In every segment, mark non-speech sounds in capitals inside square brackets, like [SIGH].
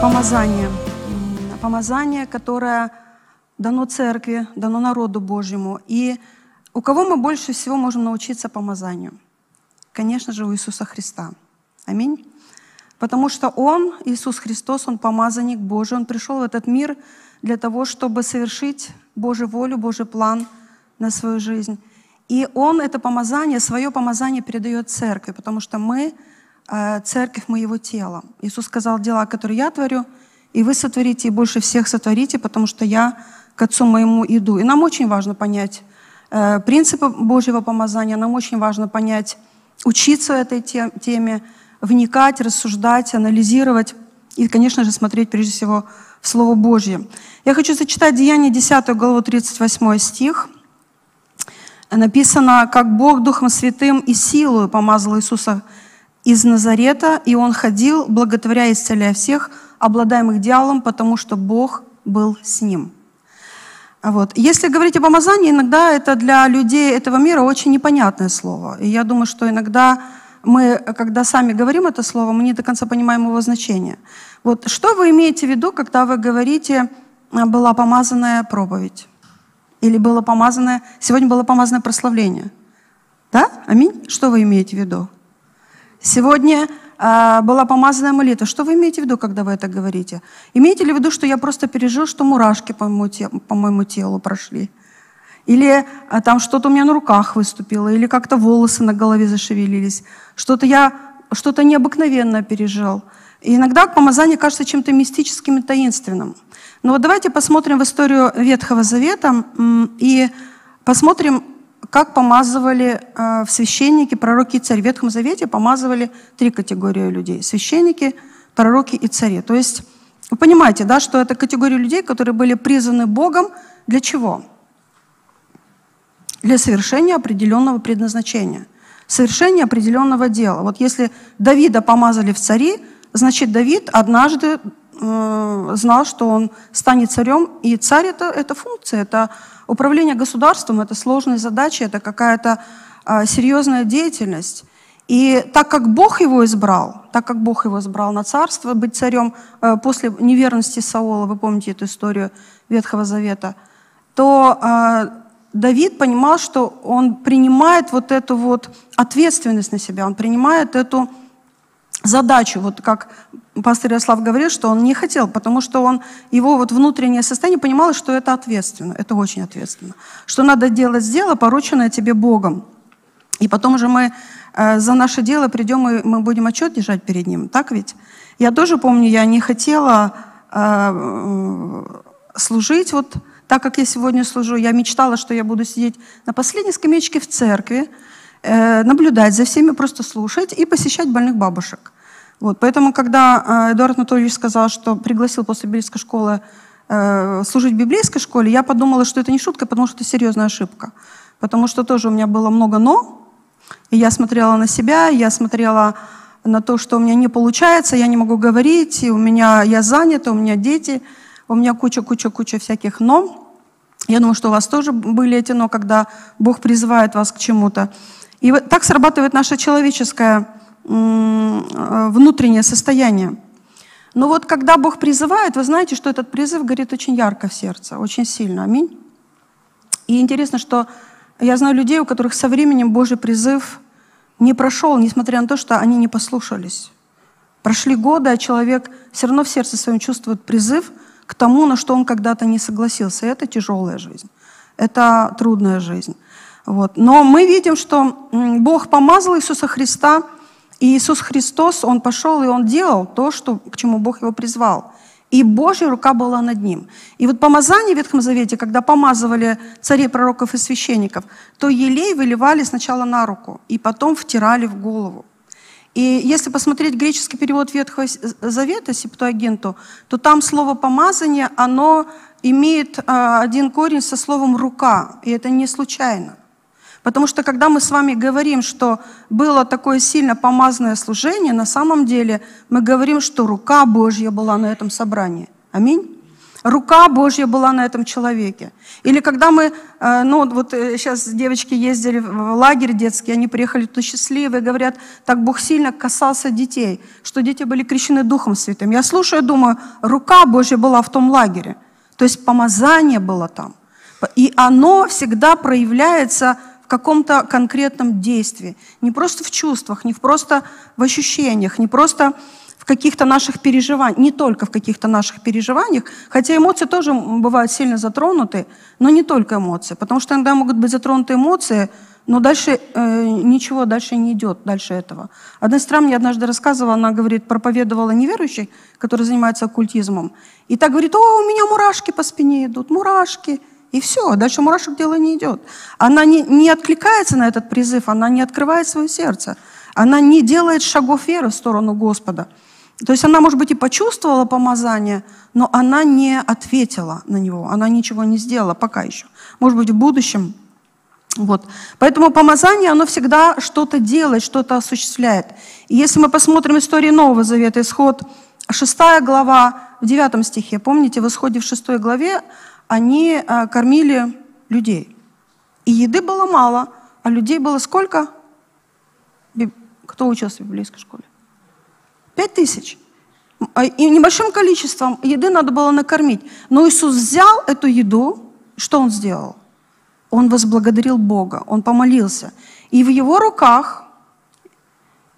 помазание. Помазание, которое дано церкви, дано народу Божьему. И у кого мы больше всего можем научиться помазанию? Конечно же, у Иисуса Христа. Аминь. Потому что Он, Иисус Христос, Он помазанник Божий, Он пришел в этот мир для того, чтобы совершить Божью волю, Божий план на свою жизнь. И Он это помазание, свое помазание передает церкви, потому что мы, церковь, мы Его тело. Иисус сказал, дела, которые я творю, и вы сотворите, и больше всех сотворите, потому что я к Отцу моему иду. И нам очень важно понять э, принципы Божьего помазания, нам очень важно понять, учиться этой те- теме, вникать, рассуждать, анализировать и, конечно же, смотреть прежде всего в Слово Божье. Я хочу зачитать Деяние 10 главу 38 стих. Написано, как Бог Духом Святым и силою помазал Иисуса из Назарета, и Он ходил, благотворя и исцеляя всех, обладаемых дьяволом, потому что Бог был с ним. Вот. Если говорить о помазании, иногда это для людей этого мира очень непонятное слово. И я думаю, что иногда мы, когда сами говорим это слово, мы не до конца понимаем его значение. Вот что вы имеете в виду, когда вы говорите «а, «была помазанная проповедь» или «было помазанное», сегодня было помазанное прославление? Да? Аминь? Что вы имеете в виду? Сегодня а, была помазанная молитва. Что вы имеете в виду, когда вы это говорите? Имеете ли в виду, что я просто пережил, что мурашки по моему, те- по моему телу прошли? Или а, там что-то у меня на руках выступило, или как-то волосы на голове зашевелились. Что-то я, что-то необыкновенное пережил. И иногда помазание кажется чем-то мистическим и таинственным. Но вот давайте посмотрим в историю Ветхого Завета и посмотрим, как помазывали э, в священники, пророки и цари. В Ветхом Завете помазывали три категории людей. Священники, пророки и цари. То есть вы понимаете, да, что это категория людей, которые были призваны Богом для чего? Для совершения определенного предназначения, совершения определенного дела. Вот если Давида помазали в цари, значит Давид однажды э, знал, что он станет царем, и царь это, это функция, это управление государством, это сложные задачи, это какая-то э, серьезная деятельность. И так как Бог его избрал, так как Бог его избрал на царство, быть царем э, после неверности Саула, вы помните эту историю Ветхого Завета, то э, Давид понимал, что он принимает вот эту вот ответственность на себя, он принимает эту задачу, вот как пастор Ярослав говорил, что он не хотел, потому что он, его вот внутреннее состояние понимало, что это ответственно, это очень ответственно, что надо делать дело, порученное тебе Богом. И потом уже мы э, за наше дело придем, и мы будем отчет держать перед Ним. Так ведь? Я тоже помню, я не хотела э, служить вот так, как я сегодня служу. Я мечтала, что я буду сидеть на последней скамеечке в церкви, наблюдать за всеми, просто слушать и посещать больных бабушек. Вот, поэтому, когда э, Эдуард Анатольевич сказал, что пригласил после библейской школы э, служить в библейской школе, я подумала, что это не шутка, потому что это серьезная ошибка. Потому что тоже у меня было много «но», и я смотрела на себя, я смотрела на то, что у меня не получается, я не могу говорить, и у меня я занята, у меня дети, у меня куча-куча-куча всяких «но». Я думаю, что у вас тоже были эти «но», когда Бог призывает вас к чему-то. И вот так срабатывает наше человеческое э, внутреннее состояние. Но вот когда Бог призывает, вы знаете, что этот призыв горит очень ярко в сердце, очень сильно. Аминь. И интересно, что я знаю людей, у которых со временем Божий призыв не прошел, несмотря на то, что они не послушались. Прошли годы, а человек все равно в сердце своем чувствует призыв к тому, на что он когда-то не согласился. И это тяжелая жизнь, это трудная жизнь. Вот. Но мы видим, что Бог помазал Иисуса Христа, и Иисус Христос, Он пошел и Он делал то, что, к чему Бог его призвал. И Божья рука была над ним. И вот помазание в Ветхом Завете, когда помазывали царей, пророков и священников, то елей выливали сначала на руку, и потом втирали в голову. И если посмотреть греческий перевод Ветхого Завета, Септуагинту, то там слово «помазание», оно имеет а, один корень со словом «рука», и это не случайно. Потому что когда мы с вами говорим, что было такое сильно помазанное служение, на самом деле мы говорим, что рука Божья была на этом собрании. Аминь. Рука Божья была на этом человеке. Или когда мы, э, ну вот сейчас э, девочки ездили в лагерь детский, они приехали туда счастливые, говорят, так Бог сильно касался детей, что дети были крещены Духом Святым. Я слушаю, думаю, рука Божья была в том лагере. То есть помазание было там. И оно всегда проявляется каком-то конкретном действии. Не просто в чувствах, не просто в ощущениях, не просто в каких-то наших переживаниях, не только в каких-то наших переживаниях, хотя эмоции тоже бывают сильно затронуты, но не только эмоции, потому что иногда могут быть затронуты эмоции, но дальше э, ничего дальше не идет, дальше этого. Одна сестра мне однажды рассказывала, она говорит, проповедовала неверующий, который занимается оккультизмом, и так говорит, о, у меня мурашки по спине идут, мурашки, и все, дальше мурашек дело не идет. Она не, не откликается на этот призыв, она не открывает свое сердце, она не делает шагов веры в сторону Господа. То есть она, может быть, и почувствовала помазание, но она не ответила на него, она ничего не сделала пока еще. Может быть, в будущем. Вот. Поэтому помазание, оно всегда что-то делает, что-то осуществляет. И если мы посмотрим историю Нового Завета, исход 6 глава, в 9 стихе, помните, в исходе в 6 главе они а, кормили людей. И еды было мало, а людей было сколько? Кто учился в библейской школе? Пять тысяч. А, и небольшим количеством еды надо было накормить. Но Иисус взял эту еду, что Он сделал? Он возблагодарил Бога, Он помолился. И в Его руках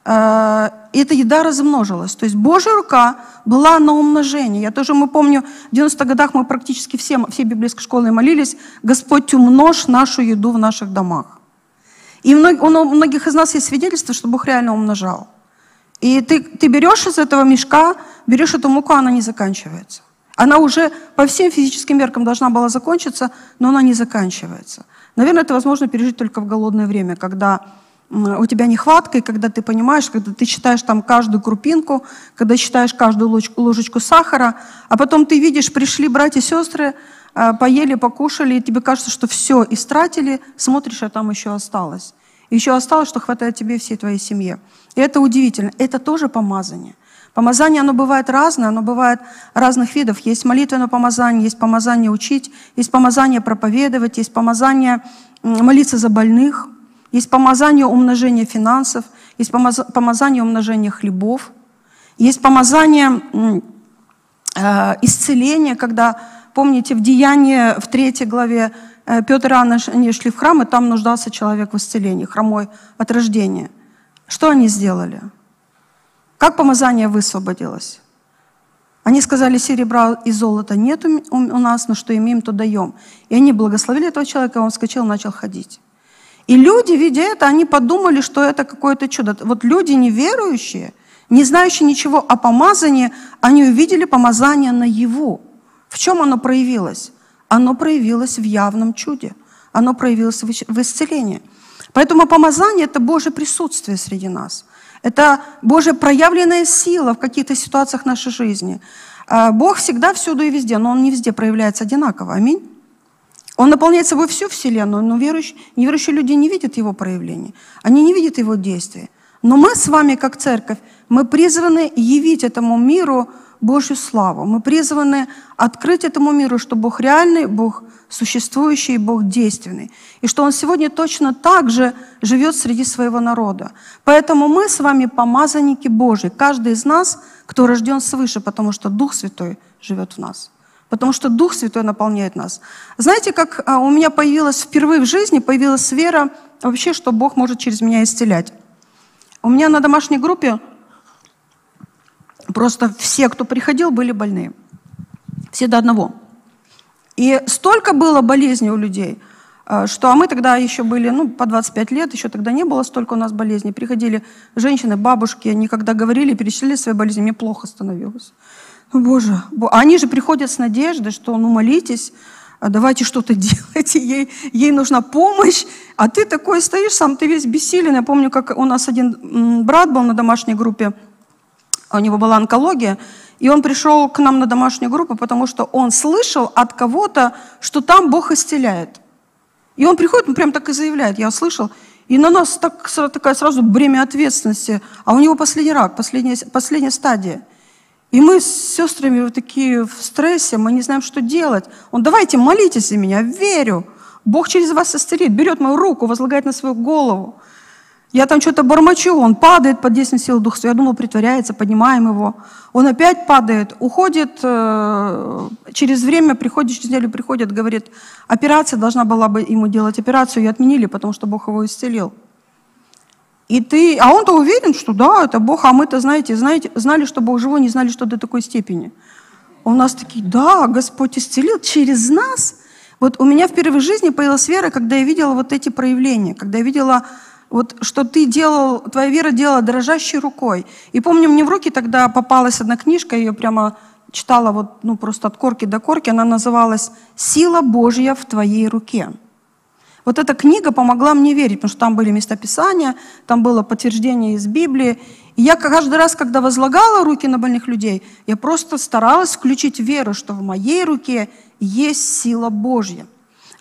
эта еда размножилась. То есть Божья рука была на умножение. Я тоже, мы помню, в 90-х годах мы практически все, все библейской школы молились, Господь, умножь нашу еду в наших домах. И у многих из нас есть свидетельство, что Бог реально умножал. И ты, ты берешь из этого мешка, берешь эту муку, она не заканчивается. Она уже по всем физическим меркам должна была закончиться, но она не заканчивается. Наверное, это возможно пережить только в голодное время, когда у тебя нехватка, и когда ты понимаешь, когда ты считаешь там каждую крупинку, когда считаешь каждую ложечку, сахара, а потом ты видишь, пришли братья и сестры, э, поели, покушали, и тебе кажется, что все истратили, смотришь, а там еще осталось. Еще осталось, что хватает тебе всей твоей семье. И это удивительно. Это тоже помазание. Помазание, оно бывает разное, оно бывает разных видов. Есть молитвенное помазание, есть помазание учить, есть помазание проповедовать, есть помазание молиться за больных, есть помазание умножения финансов, есть помазание умножения хлебов, есть помазание э, исцеления, когда, помните, в Деянии в третьей главе Э, Петр и Анна они шли в храм, и там нуждался человек в исцелении, хромой от рождения. Что они сделали? Как помазание высвободилось? Они сказали, серебра и золота нет у нас, но что имеем, то даем. И они благословили этого человека, он вскочил, начал ходить. И люди, видя это, они подумали, что это какое-то чудо. Вот люди неверующие, не знающие ничего о помазании, они увидели помазание на его. В чем оно проявилось? оно проявилось в явном чуде, оно проявилось в исцелении. Поэтому помазание – это Божье присутствие среди нас. Это Божья проявленная сила в каких-то ситуациях нашей жизни. А, Бог всегда всюду и везде, но Он не везде проявляется одинаково. Аминь. Он наполняет собой всю Вселенную, но верующие, неверующие люди не видят Его проявления. Они не видят Его действия. Но мы с вами, как церковь, мы призваны явить этому миру Божью славу. Мы призваны открыть этому миру, что Бог реальный, Бог существующий, Бог действенный. И что Он сегодня точно так же живет среди своего народа. Поэтому мы с вами помазанники Божьи. Каждый из нас, кто рожден свыше, потому что Дух Святой живет в нас. Потому что Дух Святой наполняет нас. Знаете, как а, у меня появилась впервые в жизни, появилась вера вообще, что Бог может через меня исцелять. У меня на домашней группе Просто все, кто приходил, были больные. Все до одного. И столько было болезней у людей, э, что а мы тогда еще были, ну, по 25 лет, еще тогда не было столько у нас болезней. Приходили женщины, бабушки, они когда говорили, перечислили свои болезни, мне плохо становилось. Боже, они же приходят с надеждой, что, ну, молитесь, а давайте что-то [LAUGHS] делайте, ей, ей нужна помощь, а ты такой стоишь сам, ты весь бессилен. Я помню, как у нас один брат был на домашней группе, у него была онкология, и он пришел к нам на домашнюю группу, потому что он слышал от кого-то, что там Бог исцеляет. И он приходит, он прям так и заявляет, я слышал, и на нас так, такая сразу бремя ответственности, а у него последний рак, последняя, последняя стадия. И мы с сестрами вот такие в стрессе, мы не знаем, что делать. Он, давайте, молитесь за меня, верю. Бог через вас исцелит, берет мою руку, возлагает на свою голову. Я там что-то бормочу, он падает под действием силы Духа. Я думал, притворяется, поднимаем его. Он опять падает, уходит, э, через время приходит, через неделю приходит, говорит, операция должна была бы ему делать операцию, и отменили, потому что Бог его исцелил. И ты, а он-то уверен, что да, это Бог, а мы-то, знаете, знаете, знали, что Бог живой, не знали, что до такой степени. У нас такие, да, Господь исцелил через нас. Вот у меня в жизни появилась вера, когда я видела вот эти проявления, когда я видела, вот, что ты делал, твоя вера делала дрожащей рукой. И помню, мне в руки тогда попалась одна книжка, ее прямо читала вот, ну, просто от корки до корки, она называлась «Сила Божья в твоей руке». Вот эта книга помогла мне верить, потому что там были местописания, там было подтверждение из Библии. И я каждый раз, когда возлагала руки на больных людей, я просто старалась включить веру, что в моей руке есть сила Божья.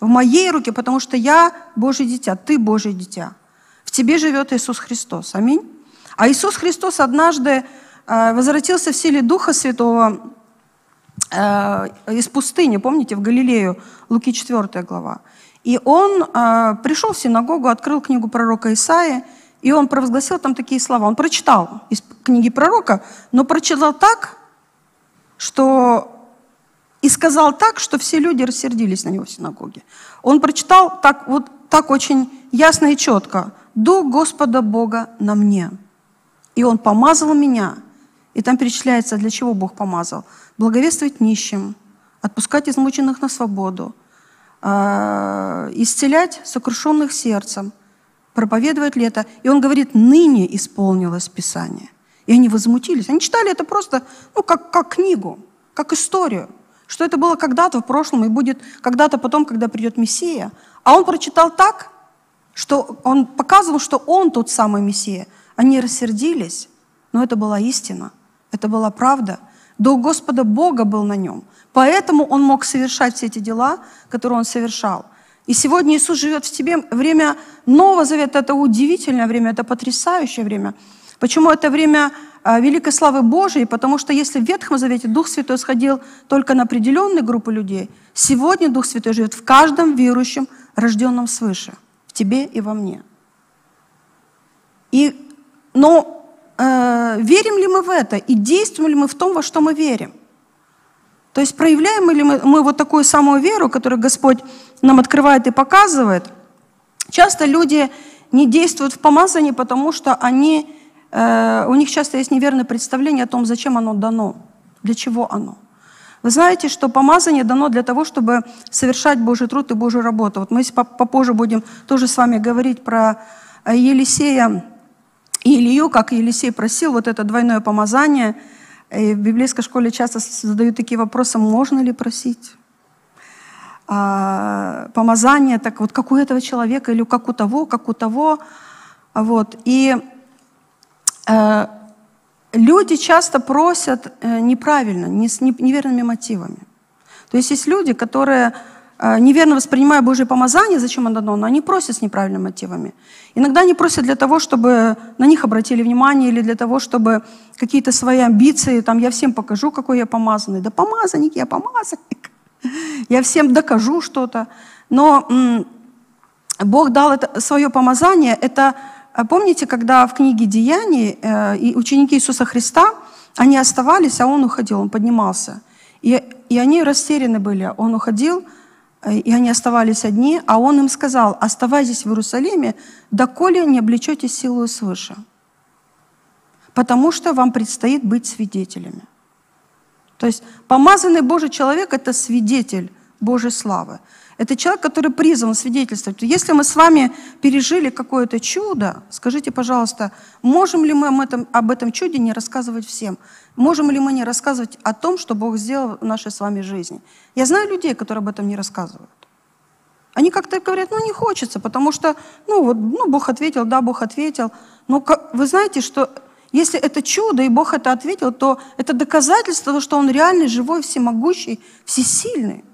В моей руке, потому что я Божье дитя, ты Божье дитя. В тебе живет Иисус Христос. Аминь. А Иисус Христос однажды э, возвратился в силе Духа Святого э, из пустыни, помните, в Галилею, Луки 4 глава. И он э, пришел в синагогу, открыл книгу пророка Исаия, и он провозгласил там такие слова. Он прочитал из книги пророка, но прочитал так, что и сказал так, что все люди рассердились на него в синагоге. Он прочитал так, вот так очень ясно и четко. «Дух Господа Бога на мне». И Он помазал меня. И там перечисляется, для чего Бог помазал. Благовествовать нищим, отпускать измученных на свободу, а, исцелять сокрушенных сердцем, проповедовать лето. И он говорит, ныне исполнилось Писание. И они возмутились. Они читали это просто, ну, как, как книгу, как историю. Что это было когда-то в прошлом и будет когда-то потом, когда придет Мессия. А он прочитал так, что он показывал, что он тот самый Мессия. Они рассердились, но это была истина, это была правда. Дух Господа Бога был на нем. Поэтому он мог совершать все эти дела, которые он совершал. И сегодня Иисус живет в тебе. Время Нового Завета – это удивительное время, это потрясающее время. Почему это время а, великой славы Божией? Потому что если в Ветхом Завете Дух Святой сходил только на определенные группы людей, сегодня Дух Святой живет в каждом верующем, рожденном свыше, в тебе и во мне. И, но э, верим ли мы в это и действуем ли мы в том, во что мы верим? То есть проявляем ли мы, мы вот такую самую веру, которую Господь нам открывает и показывает? Часто люди не действуют в помазании, потому что они, э, у них часто есть неверное представление о том, зачем оно дано, для чего оно. Вы знаете, что помазание дано для того, чтобы совершать Божий труд и Божью работу. Вот мы попозже будем тоже с вами говорить про э, Елисея и Илью, как Елисей просил вот это двойное помазание – и в библейской школе часто задают такие вопросы, можно ли просить а, помазание, так вот как у этого человека или как у того, как у того. Вот. И э, люди часто просят э, неправильно, не с неверными мотивами. То есть есть люди, которые неверно воспринимая Божье помазание, зачем оно дано, но они просят с неправильными мотивами. Иногда они просят для того, чтобы на них обратили внимание, или для того, чтобы какие-то свои амбиции, там, я всем покажу, какой я помазанный. Да помазанник, я помазанник. Я всем докажу что-то. Но м- Бог дал это, свое помазание. Это, э, помните, когда в книге «Деяний» э, и ученики Иисуса Христа, они оставались, а Он уходил, Он поднимался. И, и они растеряны были. Он уходил, и они оставались одни, а он им сказал, оставайтесь в Иерусалиме, доколе не облечете силу свыше, потому что вам предстоит быть свидетелями. То есть помазанный Божий человек – это свидетель Божьей славы. Это человек, который призван свидетельствовать. Если мы с вами пережили какое-то чудо, скажите, пожалуйста, можем ли мы об этом, об этом чуде не рассказывать всем? Можем ли мы не рассказывать о том, что Бог сделал в нашей с вами жизни? Я знаю людей, которые об этом не рассказывают. Они как-то говорят, ну не хочется, потому что, ну вот, ну Бог ответил, да, Бог ответил. Но как, вы знаете, что если это чудо, и Бог это ответил, то это доказательство того, что Он реальный, живой, всемогущий, всесильный.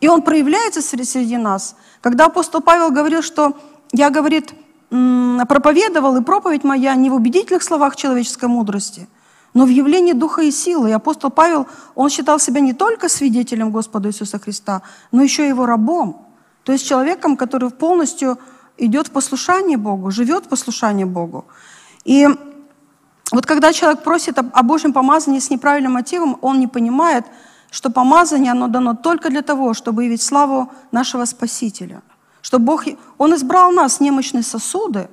И Он проявляется среди нас. Когда апостол Павел говорил, что я, говорит, проповедовал, и проповедь моя не в убедительных словах человеческой мудрости, но в явлении Духа и силы. И апостол Павел, он считал себя не только свидетелем Господа Иисуса Христа, но еще его рабом. То есть человеком, который полностью идет в послушание Богу, живет в послушании Богу. И вот когда человек просит о Божьем помазании с неправильным мотивом, он не понимает, что помазание, оно дано только для того, чтобы явить славу нашего Спасителя. Что Бог, Он избрал нас, немощные сосуды,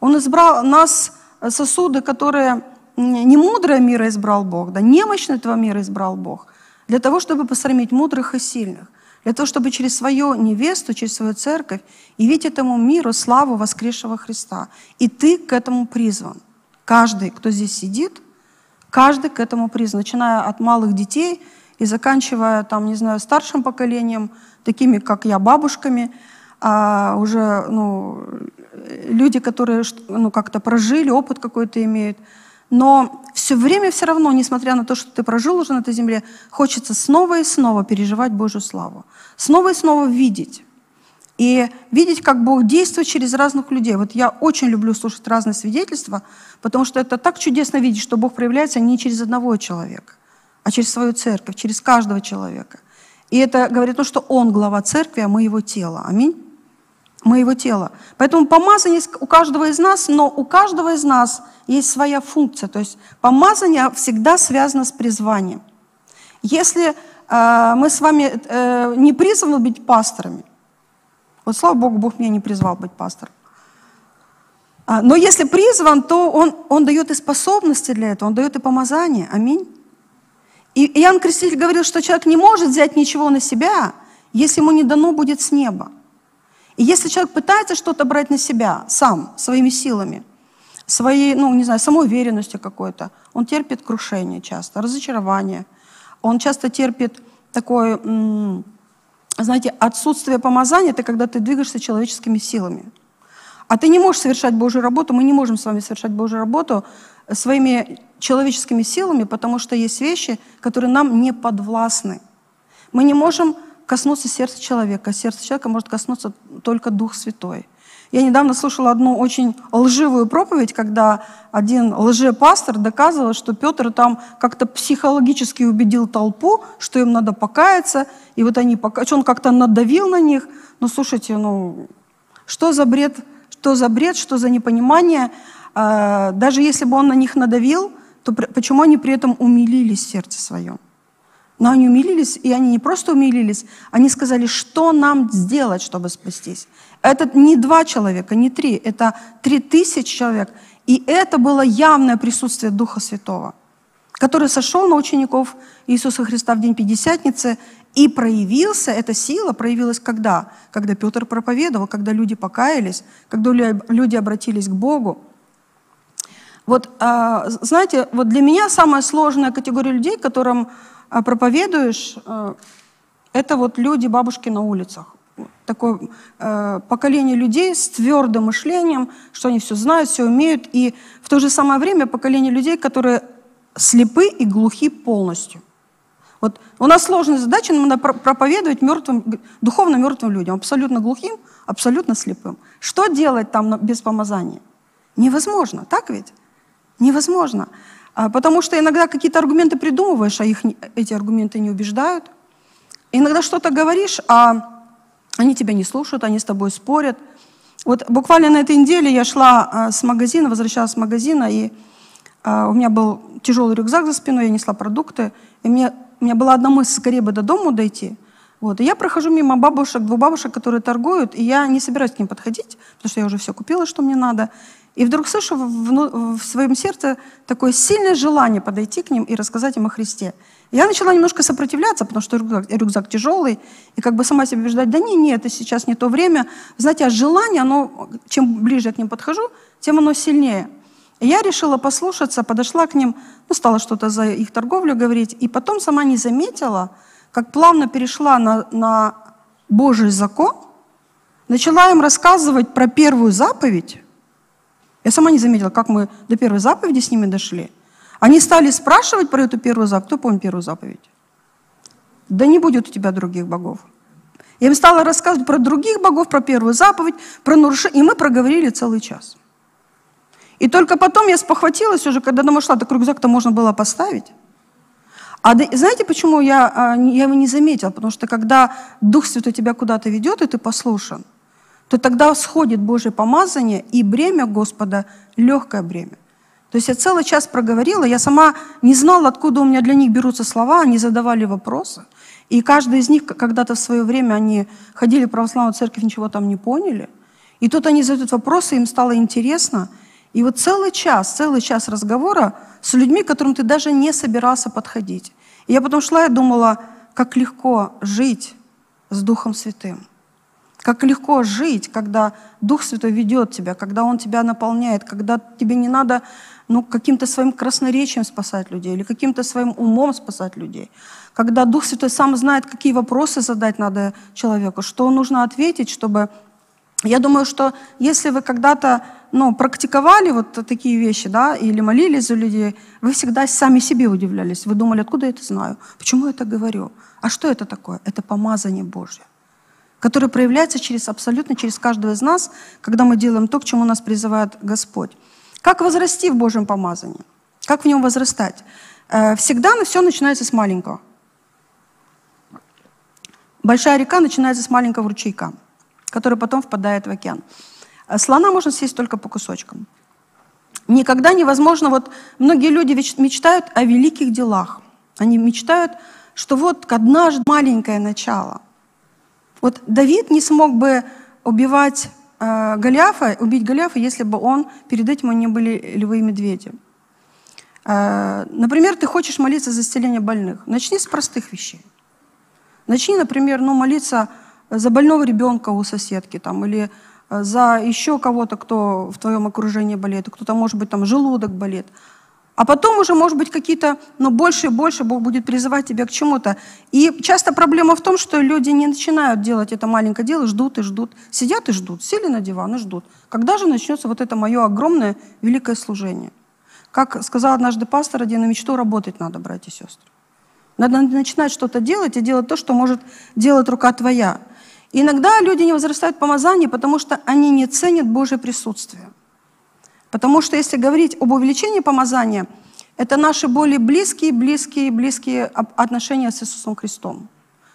Он избрал нас, сосуды, которые не мудрое мира избрал Бог, да, немощное этого мира избрал Бог, для того, чтобы посрамить мудрых и сильных, для того, чтобы через свою невесту, через свою церковь явить этому миру славу воскресшего Христа. И ты к этому призван. Каждый, кто здесь сидит, каждый к этому призван, начиная от малых детей и заканчивая, там, не знаю, старшим поколением, такими, как я, бабушками, а уже ну, люди, которые ну, как-то прожили, опыт какой-то имеют – но все время все равно, несмотря на то, что ты прожил уже на этой земле, хочется снова и снова переживать Божью славу. Снова и снова видеть. И видеть, как Бог действует через разных людей. Вот я очень люблю слушать разные свидетельства, потому что это так чудесно видеть, что Бог проявляется не через одного человека, а через свою церковь, через каждого человека. И это говорит о том, что Он глава церкви, а мы Его тело. Аминь. Мы Его тело. Поэтому помазание у каждого из нас, но у каждого из нас есть своя функция. То есть помазание всегда связано с призванием. Если э, мы с вами э, не призваны быть пасторами, вот слава Богу, Бог меня не призвал быть пастором. А, но если призван, то он, он дает и способности для этого, он дает и помазание. Аминь. И Иоанн Креститель говорил, что человек не может взять ничего на себя, если ему не дано будет с неба. И если человек пытается что-то брать на себя сам, своими силами, своей, ну, не знаю, самоуверенностью какой-то. Он терпит крушение часто, разочарование. Он часто терпит такое, знаете, отсутствие помазания, это когда ты двигаешься человеческими силами. А ты не можешь совершать Божью работу, мы не можем с вами совершать Божью работу своими человеческими силами, потому что есть вещи, которые нам не подвластны. Мы не можем коснуться сердца человека. Сердце человека может коснуться только Дух Святой. Я недавно слушала одну очень лживую проповедь, когда один лжепастор доказывал, что Петр там как-то психологически убедил толпу, что им надо покаяться, и вот они покаялись. Он как-то надавил на них. Ну, слушайте, ну, что за бред, что за бред, что за непонимание. А, даже если бы он на них надавил, то почему они при этом умилились в сердце своем? Но они умилились, и они не просто умилились, они сказали, что нам сделать, чтобы спастись. Это не два человека, не три, это три тысячи человек. И это было явное присутствие Духа Святого, который сошел на учеников Иисуса Христа в день Пятидесятницы и проявился, эта сила проявилась когда? Когда Петр проповедовал, когда люди покаялись, когда люди обратились к Богу. Вот, а, знаете, вот для меня самая сложная категория людей, которым а, проповедуешь, а, это вот люди, бабушки на улицах такое э, поколение людей с твердым мышлением, что они все знают, все умеют, и в то же самое время поколение людей, которые слепы и глухи полностью. Вот у нас сложная задача, надо проповедовать мертвым, духовно мертвым людям, абсолютно глухим, абсолютно слепым. Что делать там без помазания? Невозможно, так ведь? Невозможно. А, потому что иногда какие-то аргументы придумываешь, а их, эти аргументы не убеждают. Иногда что-то говоришь, а они тебя не слушают, они с тобой спорят. Вот буквально на этой неделе я шла а, с магазина, возвращалась с магазина, и а, у меня был тяжелый рюкзак за спиной, я несла продукты, и мне, у меня была одна мысль, скорее бы до дома дойти. Вот, и я прохожу мимо бабушек, двух бабушек, которые торгуют, и я не собираюсь к ним подходить, потому что я уже все купила, что мне надо. И вдруг слышу в, в своем сердце такое сильное желание подойти к ним и рассказать им о Христе. Я начала немножко сопротивляться, потому что рюкзак, рюкзак тяжелый, и как бы сама себе убеждать, да не, не, это сейчас не то время. Знаете, а желание, оно, чем ближе я к ним подхожу, тем оно сильнее. И я решила послушаться, подошла к ним, ну, стала что-то за их торговлю говорить, и потом сама не заметила, как плавно перешла на, на Божий закон, начала им рассказывать про первую заповедь. Я сама не заметила, как мы до первой заповеди с ними дошли – они стали спрашивать про эту первую заповедь. Кто помнит первую заповедь? Да не будет у тебя других богов. Я им стала рассказывать про других богов, про первую заповедь, про нарушение. И мы проговорили целый час. И только потом я спохватилась уже, когда домой шла, так рюкзак-то можно было поставить. А знаете, почему я, а, я его не заметила? Потому что когда Дух Святой тебя куда-то ведет, и ты послушан, то тогда сходит Божье помазание, и бремя Господа – легкое бремя. То есть я целый час проговорила, я сама не знала, откуда у меня для них берутся слова, они задавали вопросы. И каждый из них когда-то в свое время, они ходили в православную церковь, ничего там не поняли. И тут они задают вопросы, им стало интересно. И вот целый час, целый час разговора – с людьми, к которым ты даже не собирался подходить. И я потом шла и думала, как легко жить с Духом Святым. Как легко жить, когда Дух Святой ведет тебя, когда Он тебя наполняет, когда тебе не надо ну, каким-то своим красноречием спасать людей или каким-то своим умом спасать людей. Когда Дух Святой сам знает, какие вопросы задать надо человеку, что нужно ответить, чтобы... Я думаю, что если вы когда-то ну, практиковали вот такие вещи, да, или молились за людей, вы всегда сами себе удивлялись. Вы думали, откуда я это знаю? Почему я это говорю? А что это такое? Это помазание Божье, которое проявляется через, абсолютно через каждого из нас, когда мы делаем то, к чему нас призывает Господь. Как возрасти в Божьем помазании? Как в нем возрастать? Э, всегда все начинается с маленького. Большая река начинается с маленького ручейка, который потом впадает в океан. А слона можно съесть только по кусочкам. Никогда невозможно, вот многие люди мечтают о великих делах. Они мечтают, что вот однажды маленькое начало. Вот Давид не смог бы убивать э, Голиафа, убить Голиафа, если бы он перед этим они были львы и медведи. Э, например, ты хочешь молиться за исцеление больных. Начни с простых вещей. Начни, например, ну, молиться за больного ребенка у соседки там, или Э, за еще кого-то, кто в твоем окружении болеет, кто-то, может быть, там желудок болит. А потом уже, может быть, какие-то, но больше и больше Бог будет призывать тебя к чему-то. И часто проблема в том, что люди не начинают делать это маленькое дело, ждут и ждут. Сидят и ждут, сели на диван и ждут. Когда же начнется вот это мое огромное великое служение? Как сказал однажды пастор один, на мечту работать надо, братья и сестры. Надо начинать что-то делать и делать то, что может делать рука твоя. Иногда люди не возрастают в помазании, потому что они не ценят Божье присутствие. Потому что если говорить об увеличении помазания, это наши более близкие, близкие, близкие отношения с Иисусом Христом.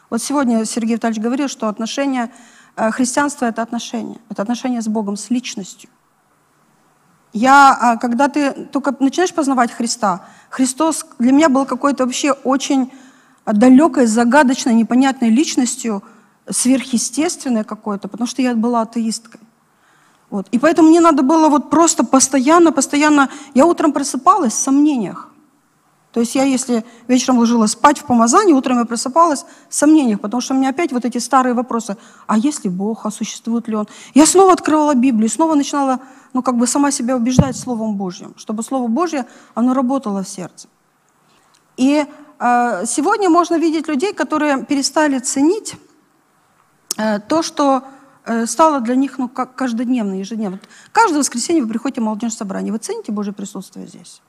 Вот сегодня Сергей Витальевич говорил, что отношения э, христианства – это отношения. Это отношения с Богом, с личностью. Я, а, когда ты только начинаешь познавать Христа, Христос для меня был какой-то вообще очень далекой, загадочной, непонятной личностью – сверхъестественное какое-то, потому что я была атеисткой. Вот. И поэтому мне надо было вот просто постоянно, постоянно... Я утром просыпалась в сомнениях. То есть я, если вечером ложилась спать в помазании, утром я просыпалась в сомнениях, потому что у меня опять вот эти старые вопросы. А если Бог, а существует ли Он? Я снова открывала Библию, снова начинала, ну, как бы сама себя убеждать Словом Божьим, чтобы Слово Божье, оно работало в сердце. И э, сегодня можно видеть людей, которые перестали ценить Э, то, что стало для них ну, как каждодневно, ежедневно. Каждое воскресенье вы приходите в молодежное собрание. Вы цените Божье присутствие здесь?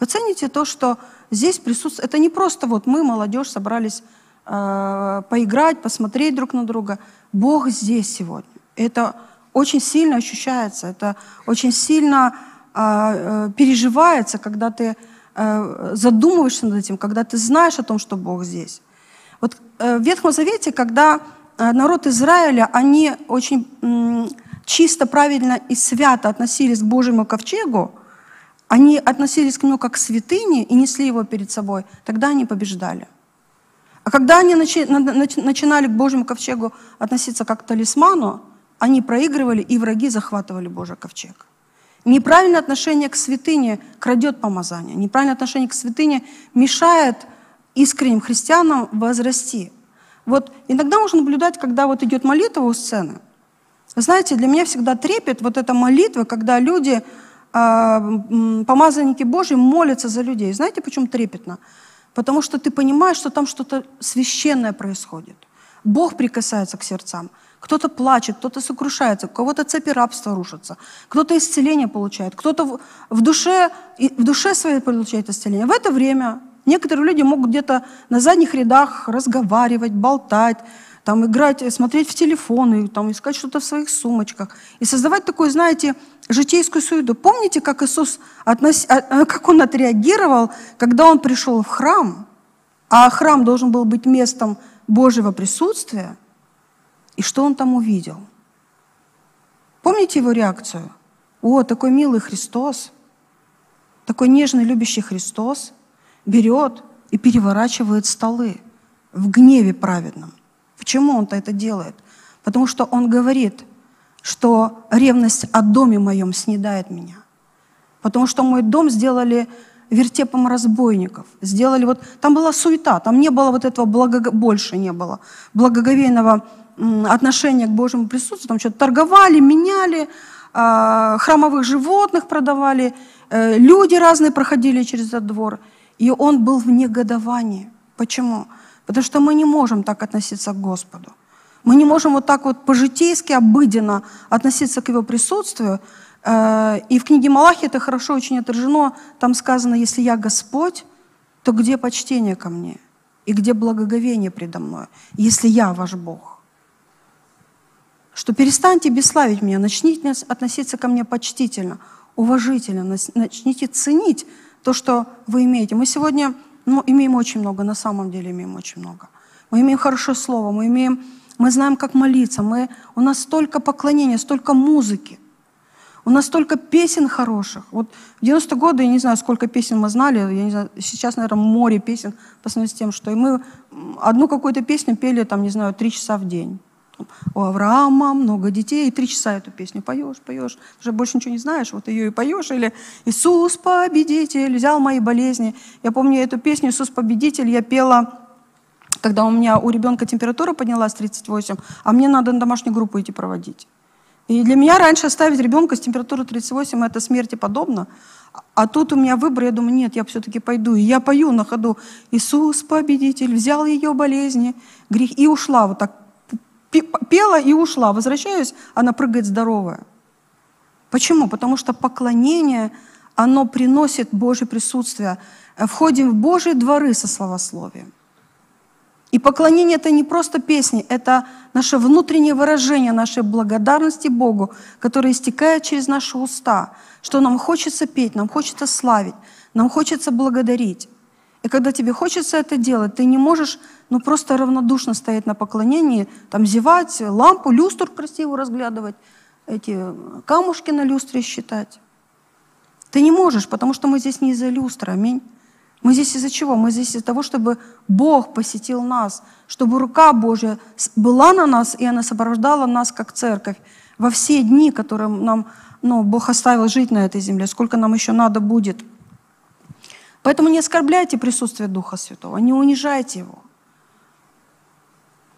Вы цените то, что здесь присутствует... Это не просто вот мы, молодежь, собрались э, поиграть, посмотреть друг на друга. Бог здесь сегодня. Это очень сильно ощущается, это очень сильно э, э, переживается, когда ты э, задумываешься над этим, когда ты знаешь о том, что Бог здесь. Вот э, в Ветхом Завете, когда Э, народ Израиля, они очень чисто, правильно и свято относились к Божьему ковчегу, они относились к нему как к святыне и несли его перед собой, тогда они побеждали. А когда они начинали к Божьему ковчегу относиться как к талисману, они проигрывали, и враги захватывали Божий ковчег. Неправильное отношение к святыне крадет помазание. Неправильное отношение к святыне мешает искренним христианам возрасти. Вот иногда можно наблюдать, когда вот идет молитва у сцены. Знаете, для меня всегда трепет вот эта молитва, когда люди, э, помазанники Божьи, молятся за людей. Знаете, почему трепетно? Потому что ты понимаешь, что там что-то священное происходит. Бог прикасается к сердцам. Кто-то плачет, кто-то сокрушается, у кого-то цепи рабства рушатся, кто-то исцеление получает, кто-то в душе, в душе своей получает исцеление. В это время Некоторые люди могут где-то на задних рядах разговаривать, болтать, там играть, смотреть в телефоны, там искать что-то в своих сумочках и создавать такую, знаете, житейскую суету. Помните, как Иисус, относ... А, а, как Он отреагировал, когда Он пришел в храм, а храм должен был быть местом Божьего присутствия, и что Он там увидел? Помните его реакцию? О, такой милый Христос, такой нежный, любящий Христос берет и переворачивает столы в гневе праведном. Почему он-то это делает? Потому что он говорит, что ревность о доме моем снедает меня. Потому что мой дом сделали вертепом разбойников. Сделали вот... Там была суета, там не было вот этого благо... больше не было благоговейного отношения к Божьему присутствию. Там что-то торговали, меняли, а, храмовых животных продавали, э, люди разные проходили через этот двор. И он был в негодовании. Почему? Потому что мы не можем так относиться к Господу. Мы не можем вот так вот по-житейски, обыденно относиться к Его присутствию. Э, и в книге Малахи это хорошо очень отражено. Там сказано, если я Господь, то где почтение ко мне? И где благоговение предо мной, если я ваш Бог? Что перестаньте бесславить меня, начните относиться ко мне почтительно, уважительно, начните ценить то, что вы имеете. Мы сегодня ну, имеем очень много, на самом деле имеем очень много. Мы имеем хорошее слово, мы, имеем, мы знаем, как молиться, мы, у нас столько поклонения, столько музыки, у нас столько песен хороших. Вот в 90-е годы, я не знаю, сколько песен мы знали, я не знаю, сейчас, наверное, море песен по сравнению с тем, что и мы одну какую-то песню пели, там, не знаю, три часа в день у Авраама много детей, и три часа эту песню поешь, поешь, уже больше ничего не знаешь, вот ее и поешь, или «Иисус победитель, взял мои болезни». Я помню эту песню «Иисус победитель» я пела, когда у меня у ребенка температура поднялась 38, а мне надо на домашнюю группу идти проводить. И для меня раньше оставить ребенка с температурой 38 – это смерти подобно. А тут у меня выбор, я думаю, нет, я все-таки пойду. И я пою на ходу. Иисус, победитель, взял ее болезни, грех. И ушла вот так пела и ушла. Возвращаюсь, она прыгает здоровая. Почему? Потому что поклонение, оно приносит Божье присутствие. Входим в Божьи дворы со словословием. И поклонение это не просто песни, это наше внутреннее выражение нашей благодарности Богу, которое истекает через наши уста, что нам хочется петь, нам хочется славить, нам хочется благодарить. И когда тебе хочется это делать, ты не можешь ну, просто равнодушно стоять на поклонении, там зевать, лампу, люстру красиво разглядывать, эти камушки на люстре считать. Ты не можешь, потому что мы здесь не из-за люстры, аминь. Мы здесь из-за чего? Мы здесь из-за того, чтобы Бог посетил нас, чтобы рука Божья была на нас, и она сопровождала нас как церковь во все дни, которые нам ну, Бог оставил жить на этой земле, сколько нам еще надо будет – Поэтому не оскорбляйте присутствие Духа Святого, не унижайте его.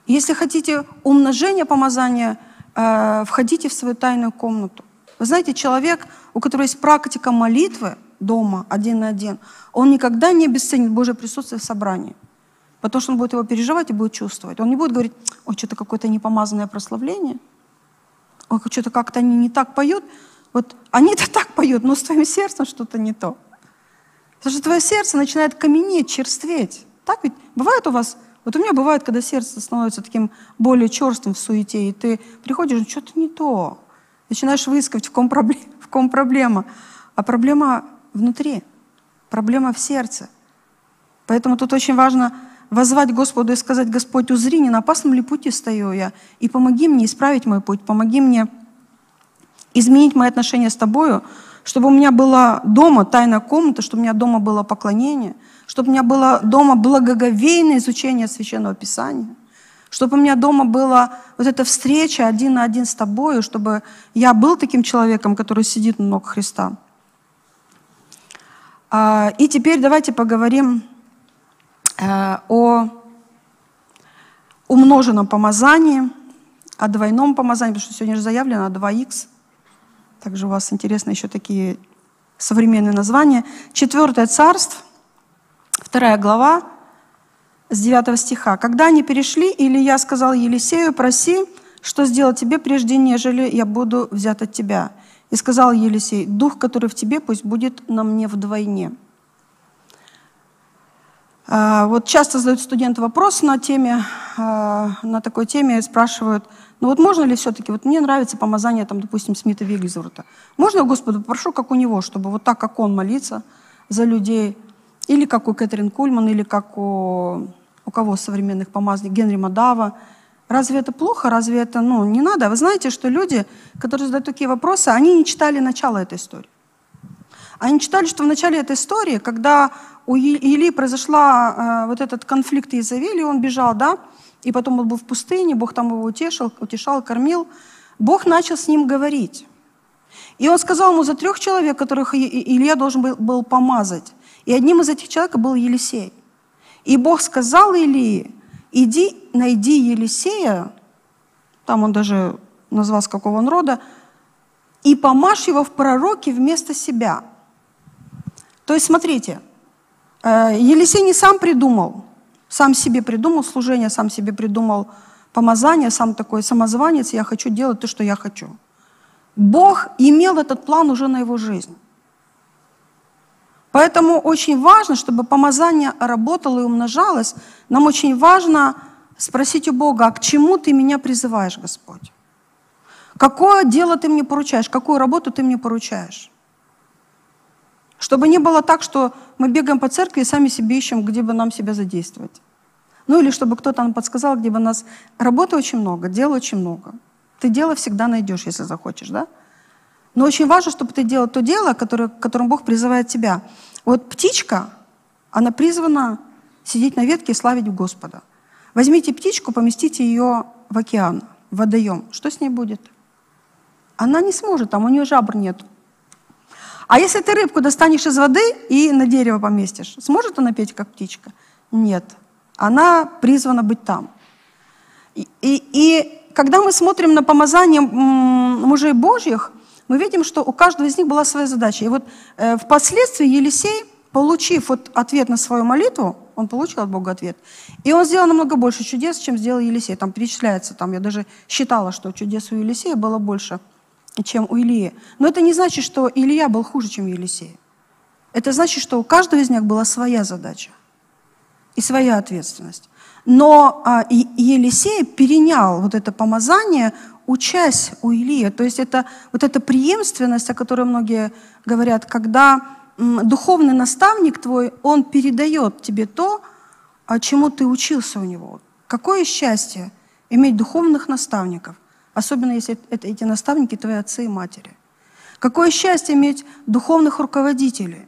Если хотите умножения помазания, э, входите в свою тайную комнату. Вы знаете, человек, у которого есть практика молитвы дома, один на один, он никогда не обесценит Божье присутствие в собрании. Потому что он будет его переживать и будет чувствовать. Он не будет говорить, ой, что-то какое-то непомазанное прославление, ой, что-то как-то они не так поют. Вот они-то так поют, но с твоим сердцем что-то не то. Потому что твое сердце начинает каменеть, черстветь. Так ведь бывает у вас? Вот у меня бывает, когда сердце становится таким более черствым в суете, и ты приходишь, ну что-то не то. Начинаешь выискивать, в ком, проблема, [LAUGHS] в ком проблема. А проблема внутри, проблема в сердце. Поэтому тут очень важно возвать Господу и сказать, Господь, узри, не на опасном ли пути стою я, и помоги мне исправить мой путь, помоги мне изменить мои отношения с Тобою, чтобы у меня была дома тайная комната, чтобы у меня дома было поклонение, чтобы у меня было дома благоговейное изучение Священного Писания, чтобы у меня дома была вот эта встреча один на один с тобою, чтобы я был таким человеком, который сидит на ног Христа. А, и теперь давайте поговорим э, о умноженном помазании, о двойном помазании, потому что сегодня же заявлено 2х. Также у вас интересно еще такие современные названия. Четвертое царство, вторая глава, с 9 стиха. «Когда они перешли, Илья сказал Елисею, проси, что сделать тебе, прежде нежели я буду взят от тебя. И сказал Елисей, дух, который в тебе, пусть будет на мне вдвойне». А, вот часто задают студенты вопрос на теме на такой теме спрашивают, ну вот можно ли все-таки, вот мне нравится помазание, там, допустим, Смита Вигельзурта. Можно Господу попрошу, как у него, чтобы вот так, как он молится за людей, или как у Кэтрин Кульман, или как у, у кого современных помазаний, Генри Мадава. Разве это плохо? Разве это, ну, не надо? Вы знаете, что люди, которые задают такие вопросы, они не читали начало этой истории. Они читали, что в начале этой истории, когда у Или произошла э, вот этот конфликт Иезавели, он бежал, да, и потом он был в пустыне, Бог там его утешил, утешал, кормил. Бог начал с ним говорить. И он сказал ему за трех человек, которых Илья должен был, помазать. И одним из этих человек был Елисей. И Бог сказал Илии, иди, найди Елисея, там он даже назвал, с какого он рода, и помажь его в пророке вместо себя. То есть, смотрите, э, Елисей не сам придумал, сам себе придумал служение, сам себе придумал помазание, сам такой самозванец, я хочу делать то, что я хочу. Бог имел этот план уже на его жизнь. Поэтому очень важно, чтобы помазание работало и умножалось. Нам очень важно спросить у Бога, а к чему ты меня призываешь, Господь? Какое дело ты мне поручаешь? Какую работу ты мне поручаешь? Чтобы не было так, что мы бегаем по церкви и сами себе ищем, где бы нам себя задействовать. Ну или чтобы кто-то нам подсказал, где бы нас... Работы очень много, дела очень много. Ты дело всегда найдешь, если захочешь, да? Но очень важно, чтобы ты делал то дело, которое, которым Бог призывает тебя. Вот птичка, она призвана сидеть на ветке и славить Господа. Возьмите птичку, поместите ее в океан, в водоем. Что с ней будет? Она не сможет, там у нее жабр нет. А если ты рыбку достанешь из воды и на дерево поместишь, сможет она петь, как птичка? Нет. Она призвана быть там. И, и, и когда мы смотрим на помазание мужей Божьих, мы видим, что у каждого из них была своя задача. И вот э, впоследствии Елисей, получив вот ответ на свою молитву, он получил от Бога ответ, и он сделал намного больше чудес, чем сделал Елисей. Там перечисляется, там я даже считала, что чудес у Елисея было больше – чем у Илии. Но это не значит, что Илья был хуже, чем Елисей. Это значит, что у каждого из них была своя задача и своя ответственность. Но а, и Елисей перенял вот это помазание, учась у Илии. То есть это вот эта преемственность, о которой многие говорят, когда м, духовный наставник твой, он передает тебе то, чему ты учился у него. Какое счастье иметь духовных наставников, Особенно если это, эти наставники твои отцы и матери. Какое счастье иметь духовных руководителей,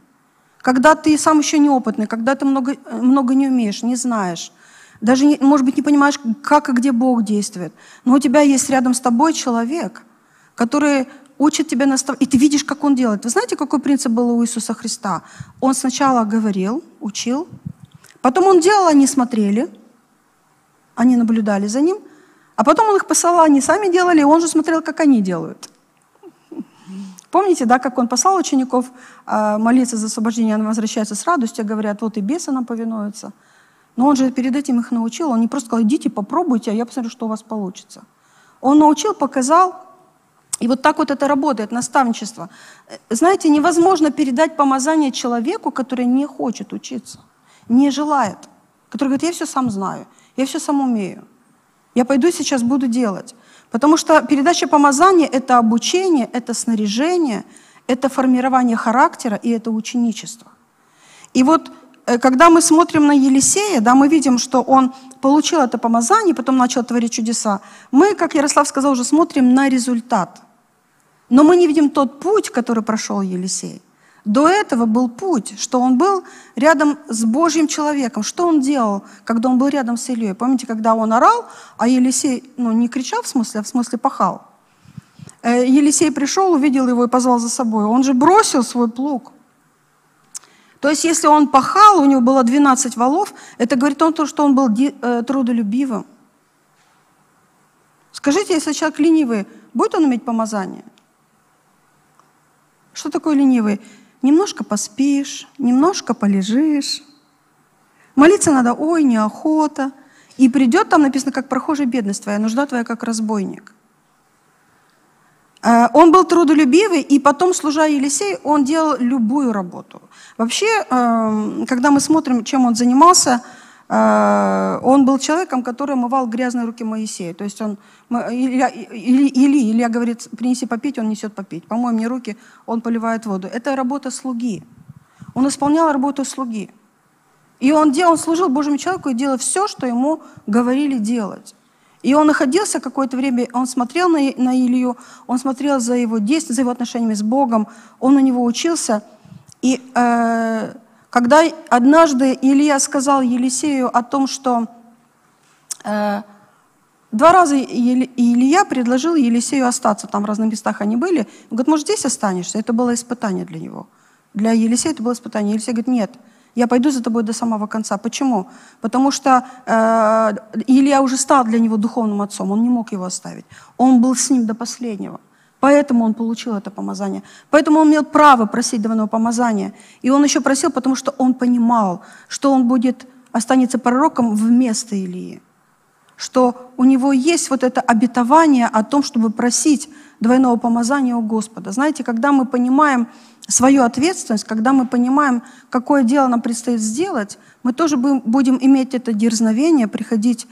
когда ты сам еще неопытный, когда ты много, много не умеешь, не знаешь, даже, не, может быть, не понимаешь, как и где Бог действует. Но у тебя есть рядом с тобой человек, который учит тебя наставлять, и ты видишь, как он делает. Вы знаете, какой принцип был у Иисуса Христа? Он сначала говорил, учил, потом он делал, они смотрели, они наблюдали за ним – а потом он их посылал, они сами делали, и он же смотрел, как они делают. Помните, да, как он послал учеников э, молиться за освобождение, они возвращаются с радостью, говорят, вот и бесы нам повинуются. Но он же перед этим их научил, он не просто сказал, идите, попробуйте, а я посмотрю, что у вас получится. Он научил, показал, и вот так вот это работает, наставничество. Знаете, невозможно передать помазание человеку, который не хочет учиться, не желает, который говорит, я все сам знаю, я все сам умею. Я пойду сейчас буду делать. Потому что передача помазания – это обучение, это снаряжение, это формирование характера и это ученичество. И вот э, когда мы смотрим на Елисея, да, мы видим, что он получил это помазание, потом начал творить чудеса. Мы, как Ярослав сказал, уже смотрим на результат. Но мы не видим тот путь, который прошел Елисей. До этого был путь, что он был рядом с Божьим человеком. Что он делал, когда он был рядом с Ильей? Помните, когда он орал, а Елисей ну, не кричал в смысле, а в смысле пахал? Э, Елисей пришел, увидел его и позвал за собой. Он же бросил свой плуг. То есть, если он пахал, у него было 12 валов, это говорит о том, что он был э, трудолюбивым. Скажите, если человек ленивый, будет он иметь помазание? Что такое ленивый? Немножко поспишь, немножко полежишь. Молиться надо, ой, неохота. И придет, там написано, как прохожая бедность твоя, нужда твоя, как разбойник. Э, он был трудолюбивый, и потом, служа Елисей, он делал любую работу. Вообще, эм, когда мы смотрим, чем он занимался, он был человеком, который омывал грязные руки Моисея. То есть он, Илья, или, Илья говорит, принеси попить, он несет попить. Помой мне руки, он поливает воду. Это работа слуги. Он исполнял работу слуги. И он, делал, он служил Божьему человеку и делал все, что ему говорили делать. И он находился какое-то время, он смотрел на, на Илью, он смотрел за его действиями, за его отношениями с Богом, он у него учился. И э, когда однажды Илья сказал Елисею о том, что э, два раза Илья предложил Елисею остаться, там в разных местах они были, он говорит, может, здесь останешься? Это было испытание для него. Для Елисея это было испытание. Елисей говорит, нет, я пойду за тобой до самого конца. Почему? Потому что э, Илья уже стал для него духовным отцом, он не мог его оставить. Он был с ним до последнего. Поэтому он получил это помазание. Поэтому он имел право просить двойного помазания. И он еще просил, потому что он понимал, что он будет, останется пророком вместо Илии. Что у него есть вот это обетование о том, чтобы просить двойного помазания у Господа. Знаете, когда мы понимаем, свою ответственность, когда мы понимаем, какое дело нам предстоит сделать, мы тоже будем иметь это дерзновение, приходить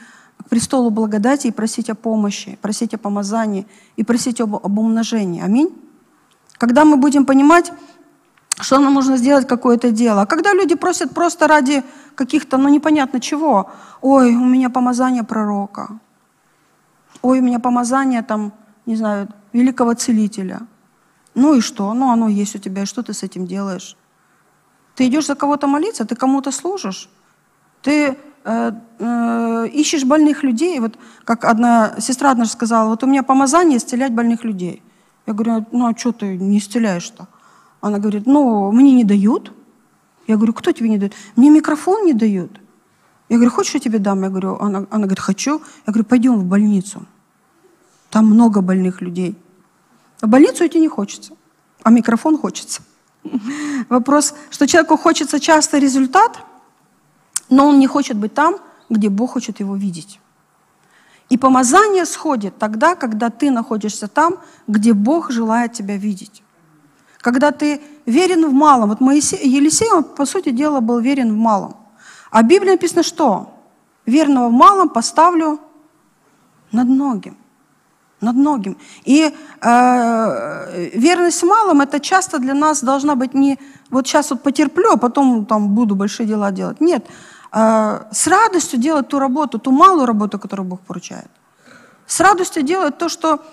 престолу благодати и просить о помощи, просить о помазании и просить об, об умножении. Аминь. Когда мы будем понимать, что нам нужно сделать какое-то дело. А когда люди просят просто ради каких-то, ну непонятно чего, ой, у меня помазание пророка, ой, у меня помазание там, не знаю, великого целителя – ну и что? Ну оно есть у тебя, и что ты с этим делаешь? Ты идешь за кого-то молиться, ты кому-то служишь. Ты э, э, ищешь больных людей. Вот как одна сестра однажды сказала, вот у меня помазание исцелять больных людей. Я говорю, ну а что ты не исцеляешь-то? Она говорит, ну мне не дают. Я говорю, кто тебе не дает? Мне микрофон не дают. Я говорю, хочешь, я тебе дам? Я говорю, она, она говорит, хочу. Я говорю, пойдем в больницу. Там много больных людей. В больницу идти не хочется, а микрофон хочется. [LAUGHS] Вопрос, что человеку хочется часто результат, но он не хочет быть там, где Бог хочет его видеть. И помазание сходит тогда, когда ты находишься там, где Бог желает тебя видеть. Когда ты верен в малом. Вот Моисей, Елисей, он, по сути дела, был верен в малом. А в Библии написано что? Верного в малом поставлю над многим над многим. И э, верность малым это часто для нас должна быть не вот сейчас вот потерплю, а потом там буду большие дела делать. Нет, с радостью делать ту работу, ту малую работу, которую Бог поручает. С радостью делать то, что,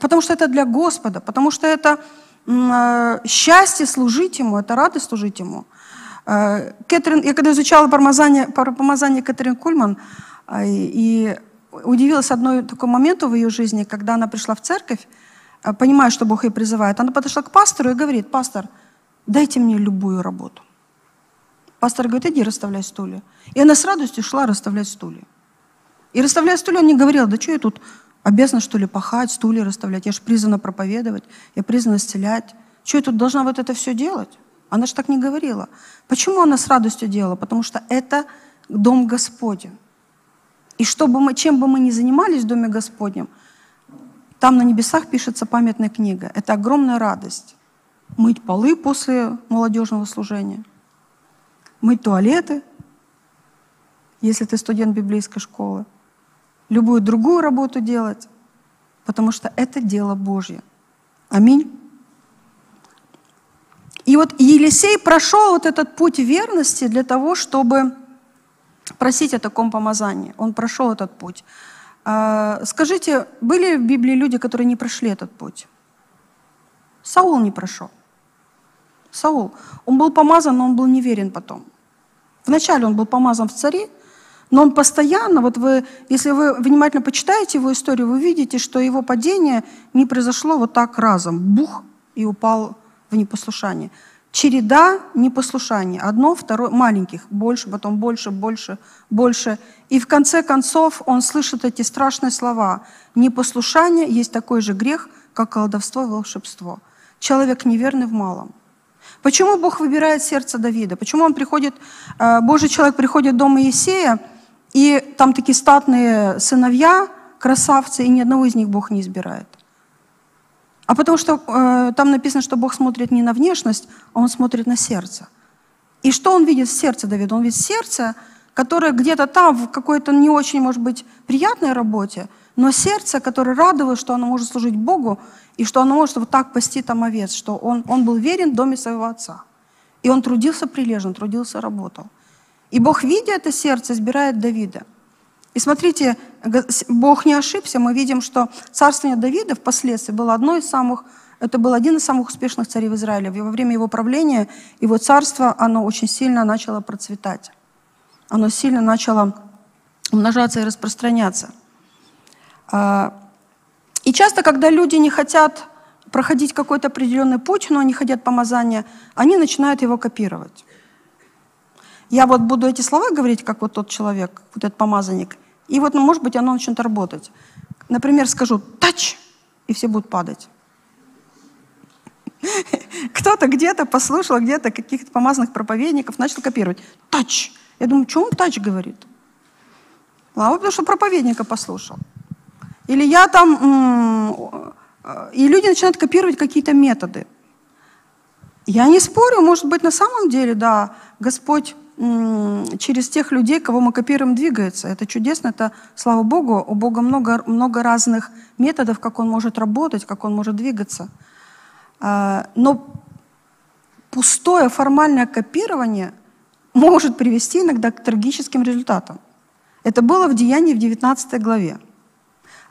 потому что это для Господа, потому что это э, счастье служить Ему, это радость служить Ему. Э, Кэтрин, я когда изучала помазание, помазание Кэтрин Кульман, и удивилась одной такой моменту в ее жизни, когда она пришла в церковь, понимая, что Бог ее призывает. Она подошла к пастору и говорит, пастор, дайте мне любую работу. Пастор говорит, иди расставляй стулья. И она с радостью шла расставлять стулья. И расставляя стулья, он не говорил, да что я тут обязана, что ли, пахать, стулья расставлять? Я же призвана проповедовать, я призвана исцелять. Что я тут должна вот это все делать? Она же так не говорила. Почему она с радостью делала? Потому что это дом Господень. И чтобы мы, чем бы мы ни занимались в Доме Господнем, там на небесах пишется памятная книга. Это огромная радость. Мыть полы после молодежного служения, мыть туалеты, если ты студент библейской школы, любую другую работу делать, потому что это дело Божье. Аминь. И вот Елисей прошел вот этот путь верности для того, чтобы просить о таком помазании. Он прошел этот путь. А, скажите, были в Библии люди, которые не прошли этот путь? Саул не прошел. Саул. Он был помазан, но он был неверен потом. Вначале он был помазан в цари, но он постоянно, вот вы, если вы внимательно почитаете его историю, вы видите, что его падение не произошло вот так разом. Бух и упал в непослушание череда непослушания. Одно, второе, маленьких, больше, потом больше, больше, больше. И в конце концов он слышит эти страшные слова. Непослушание есть такой же грех, как колдовство и волшебство. Человек неверный в малом. Почему Бог выбирает сердце Давида? Почему он приходит, э, Божий человек приходит в дом Моисея, и там такие статные сыновья, красавцы, и ни одного из них Бог не избирает? А потому что э, там написано, что Бог смотрит не на внешность, а Он смотрит на сердце. И что Он видит в сердце Давида? Он видит сердце которое где-то там, в какой-то не очень, может быть, приятной работе, но сердце, которое радовалось, что оно может служить Богу, и что оно может вот так пасти там овец, что он, он был верен в доме своего отца. И он трудился прилежно, трудился, работал. И Бог, видя это сердце, избирает Давида. И смотрите, Бог не ошибся. Мы видим, что царствование Давида впоследствии было одно из самых, это был один из самых успешных царей в Израиле. Во время его правления, его царство, оно очень сильно начало процветать. Оно сильно начало умножаться и распространяться. А, и часто, когда люди не хотят проходить какой-то определенный путь, но они хотят помазания, они начинают его копировать. Я вот буду эти слова говорить, как вот тот человек, вот этот помазанник, и вот, ну, может быть, оно начнет работать. Например, скажу «тач», и все будут падать. [LAUGHS] Кто-то где-то послушал, где-то каких-то помазанных проповедников, начал копировать. «Тач». Я думаю, что он «тач» говорит? А потому что проповедника послушал. Или я там... И люди начинают копировать какие-то методы. Я не спорю, может быть, на самом деле, да, Господь через тех людей, кого мы копируем, двигается. Это чудесно, это, слава Богу, у Бога много, много разных методов, как Он может работать, как Он может двигаться. А, но пустое формальное копирование может привести иногда к трагическим результатам. Это было в Деянии в 19 главе.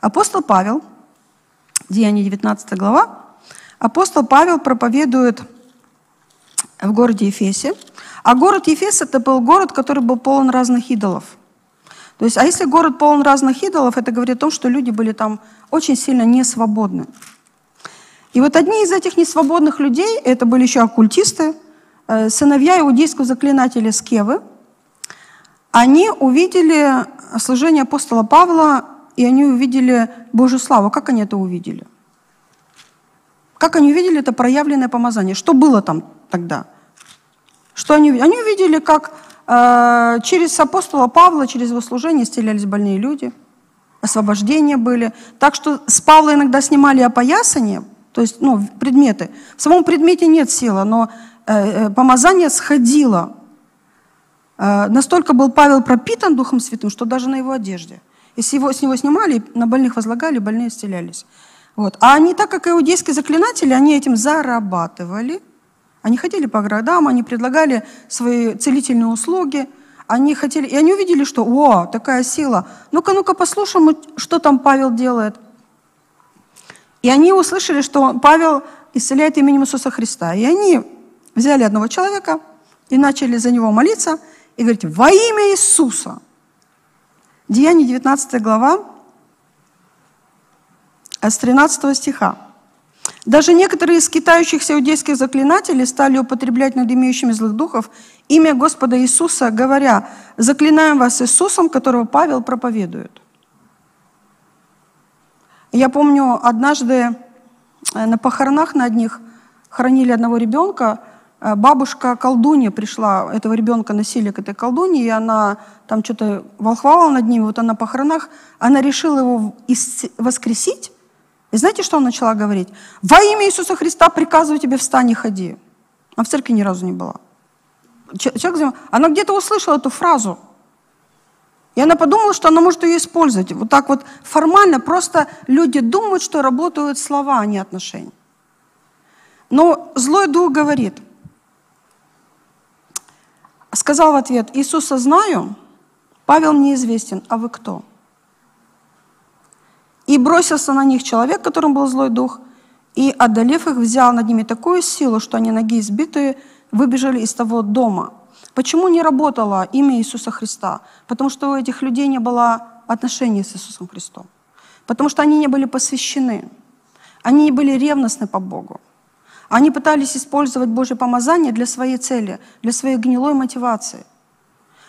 Апостол Павел, Деяние 19 глава, апостол Павел проповедует в городе Ефесе, а город Ефес это был город, который был полон разных идолов. То есть, а если город полон разных идолов, это говорит о том, что люди были там очень сильно несвободны. И вот одни из этих несвободных людей, это были еще оккультисты, э, сыновья иудейского заклинателя Скевы, они увидели служение апостола Павла и они увидели Божью славу. Как они это увидели? Как они увидели это проявленное помазание? Что было там тогда? Что они? Они увидели, как э, через апостола Павла, через его служение исцелялись больные люди, освобождения были. Так что с Павла иногда снимали опоясание, то есть ну, предметы. В самом предмете нет силы, но э, э, помазание сходило. Э, настолько был Павел пропитан Духом Святым, что даже на его одежде – если его, с него снимали, на больных возлагали, больные исцелялись. Вот. А они, так как иудейские заклинатели, они этим зарабатывали. Они ходили по городам, они предлагали свои целительные услуги. Они хотели, и они увидели, что, о, такая сила. Ну-ка, ну-ка, послушаем, что там Павел делает. И они услышали, что Павел исцеляет именем Иисуса Христа. И они взяли одного человека и начали за него молиться и говорить, во имя Иисуса – Деяние 19 глава, с 13 стиха. Даже некоторые из скитающихся иудейских заклинателей стали употреблять над имеющими злых духов имя Господа Иисуса, говоря, «Заклинаем вас Иисусом, которого Павел проповедует». Я помню, однажды э, на похоронах на одних хоронили одного ребенка, бабушка колдунья пришла, этого ребенка носили к этой колдунье, и она там что-то волхвала над ним, вот она на похоронах, она решила его воскресить, и знаете, что она начала говорить? «Во имя Иисуса Христа приказываю тебе, встань и ходи». Она в церкви ни разу не была. Человек, она где-то услышала эту фразу, и она подумала, что она может ее использовать. Вот так вот формально просто люди думают, что работают слова, а не отношения. Но злой дух говорит – сказал в ответ, Иисуса знаю, Павел неизвестен, а вы кто? И бросился на них человек, которым был злой дух, и, одолев их, взял над ними такую силу, что они, ноги избитые, выбежали из того дома. Почему не работало имя Иисуса Христа? Потому что у этих людей не было отношений с Иисусом Христом. Потому что они не были посвящены. Они не были ревностны по Богу. Они пытались использовать Божье помазание для своей цели, для своей гнилой мотивации.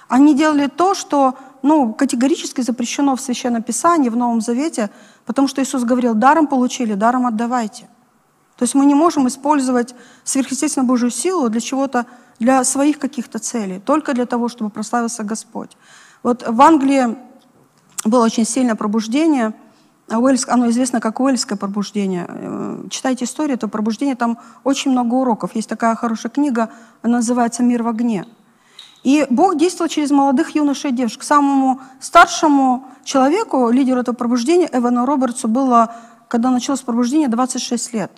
Они делали то, что ну, категорически запрещено в Священном Писании, в Новом Завете, потому что Иисус говорил, даром получили, даром отдавайте. То есть мы не можем использовать сверхъестественно Божью силу для чего-то, для своих каких-то целей, только для того, чтобы прославился Господь. Вот в Англии было очень сильное пробуждение – Уэльск, оно известно как Уэльское пробуждение. Э, читайте историю этого пробуждения, там очень много уроков. Есть такая хорошая книга, она называется «Мир в огне». И Бог действовал через молодых юношей и девушек. Самому старшему человеку, лидеру этого пробуждения, Эвану Робертсу, было, когда началось пробуждение, 26 лет.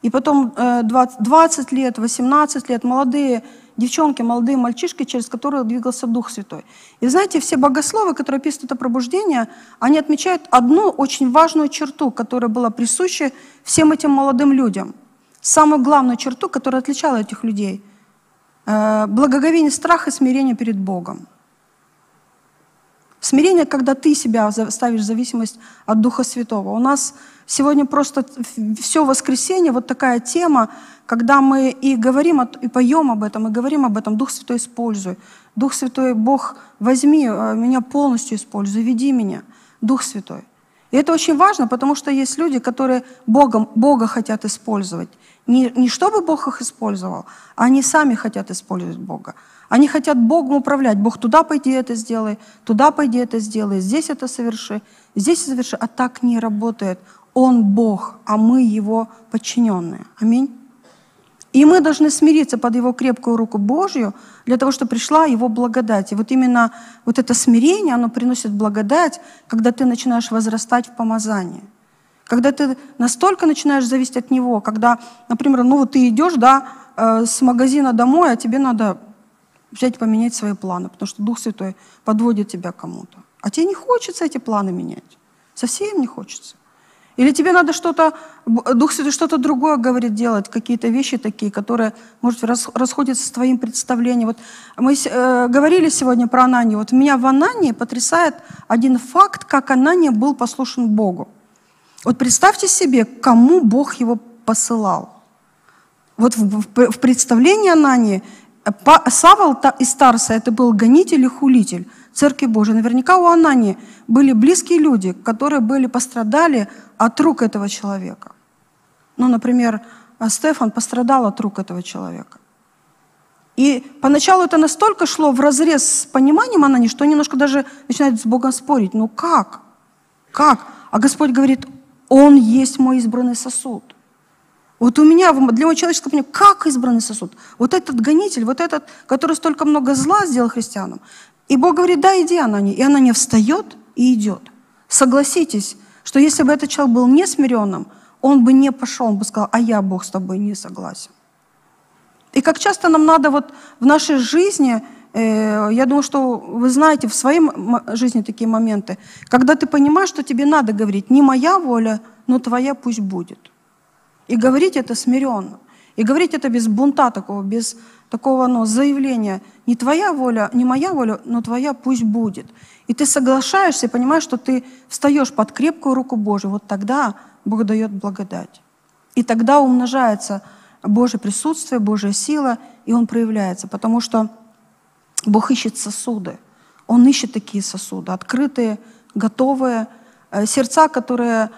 И потом 20, 20 лет, 18 лет, молодые девчонки, молодые мальчишки, через которых двигался Дух Святой. И знаете, все богословы, которые описывают это пробуждение, они отмечают одну очень важную черту, которая была присуща всем этим молодым людям. Самую главную черту, которая отличала этих людей. Э, благоговение, страх и смирение перед Богом. Смирение, когда ты себя ставишь в зависимость от Духа Святого. У нас сегодня просто все воскресенье вот такая тема, когда мы и говорим, и поем об этом, и говорим об этом, Дух Святой используй. Дух Святой, Бог, возьми э, меня полностью используй, веди меня, Дух Святой. И это очень важно, потому что есть люди, которые Богом, Бога хотят использовать. Не, не чтобы Бог их использовал, а они сами хотят использовать Бога. Они хотят Богом управлять. Бог туда пойди это сделай, туда пойди это сделай, здесь это соверши, здесь соверши. А так не работает. Он Бог, а мы Его подчиненные. Аминь. И мы должны смириться под Его крепкую руку Божью для того, чтобы пришла Его благодать. И вот именно вот это смирение, оно приносит благодать, когда ты начинаешь возрастать в помазании. Когда ты настолько начинаешь зависеть от Него, когда, например, ну вот ты идешь, да, э, с магазина домой, а тебе надо взять поменять свои планы, потому что Дух Святой подводит тебя кому-то. А тебе не хочется эти планы менять. Совсем не хочется. Или тебе надо что-то, Дух Святой что-то другое говорит делать, какие-то вещи такие, которые, может, расходятся с твоим представлением. Вот мы э, говорили сегодня про Ананию. Вот меня в Анании потрясает один факт, как Анания был послушен Богу. Вот представьте себе, кому Бог его посылал. Вот в, в, в представлении Анании Савол из Тарса это был гонитель и хулитель Церкви Божией. Наверняка у Анании были близкие люди, которые были, пострадали от рук этого человека. Ну, например, Стефан пострадал от рук этого человека. И поначалу это настолько шло в разрез с пониманием Анани, что немножко даже начинает с Богом спорить. Ну как? Как? А Господь говорит, Он есть мой избранный сосуд. Вот у меня, для моего человеческого понимания, как избранный сосуд? Вот этот гонитель, вот этот, который столько много зла сделал христианам. И Бог говорит, да, иди, Анания. И она не встает и идет. Согласитесь, что если бы этот человек был не смиренным, он бы не пошел, он бы сказал, а я, Бог, с тобой не согласен. И как часто нам надо вот в нашей жизни, э, я думаю, что вы знаете в своей жизни такие моменты, когда ты понимаешь, что тебе надо говорить, не моя воля, но твоя пусть будет. И говорить это смиренно. И говорить это без бунта такого, без такого ну, заявления. Не твоя воля, не моя воля, но твоя пусть будет. И ты соглашаешься и понимаешь, что ты встаешь под крепкую руку Божию. Вот тогда Бог дает благодать. И тогда умножается Божье присутствие, Божья сила, и Он проявляется. Потому что Бог ищет сосуды. Он ищет такие сосуды, открытые, готовые, э, сердца, которые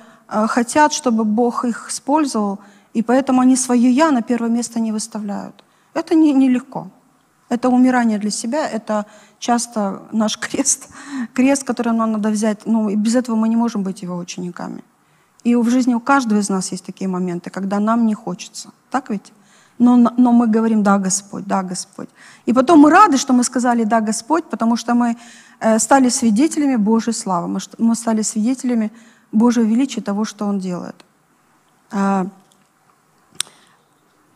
хотят, чтобы Бог их использовал, и поэтому они свое «я» на первое место не выставляют. Это нелегко. Не, легко. это умирание для себя, это часто наш [LAUGHS] крест, крест, который нам надо взять. Ну, и без этого мы не можем быть его учениками. И в жизни у каждого из нас есть такие моменты, когда нам не хочется. Так ведь? Но, но мы говорим «Да, Господь, да, Господь». И потом мы рады, что мы сказали «Да, Господь», потому что мы э, стали свидетелями Божьей славы. Мы стали свидетелями Божье величие того, что Он делает. А,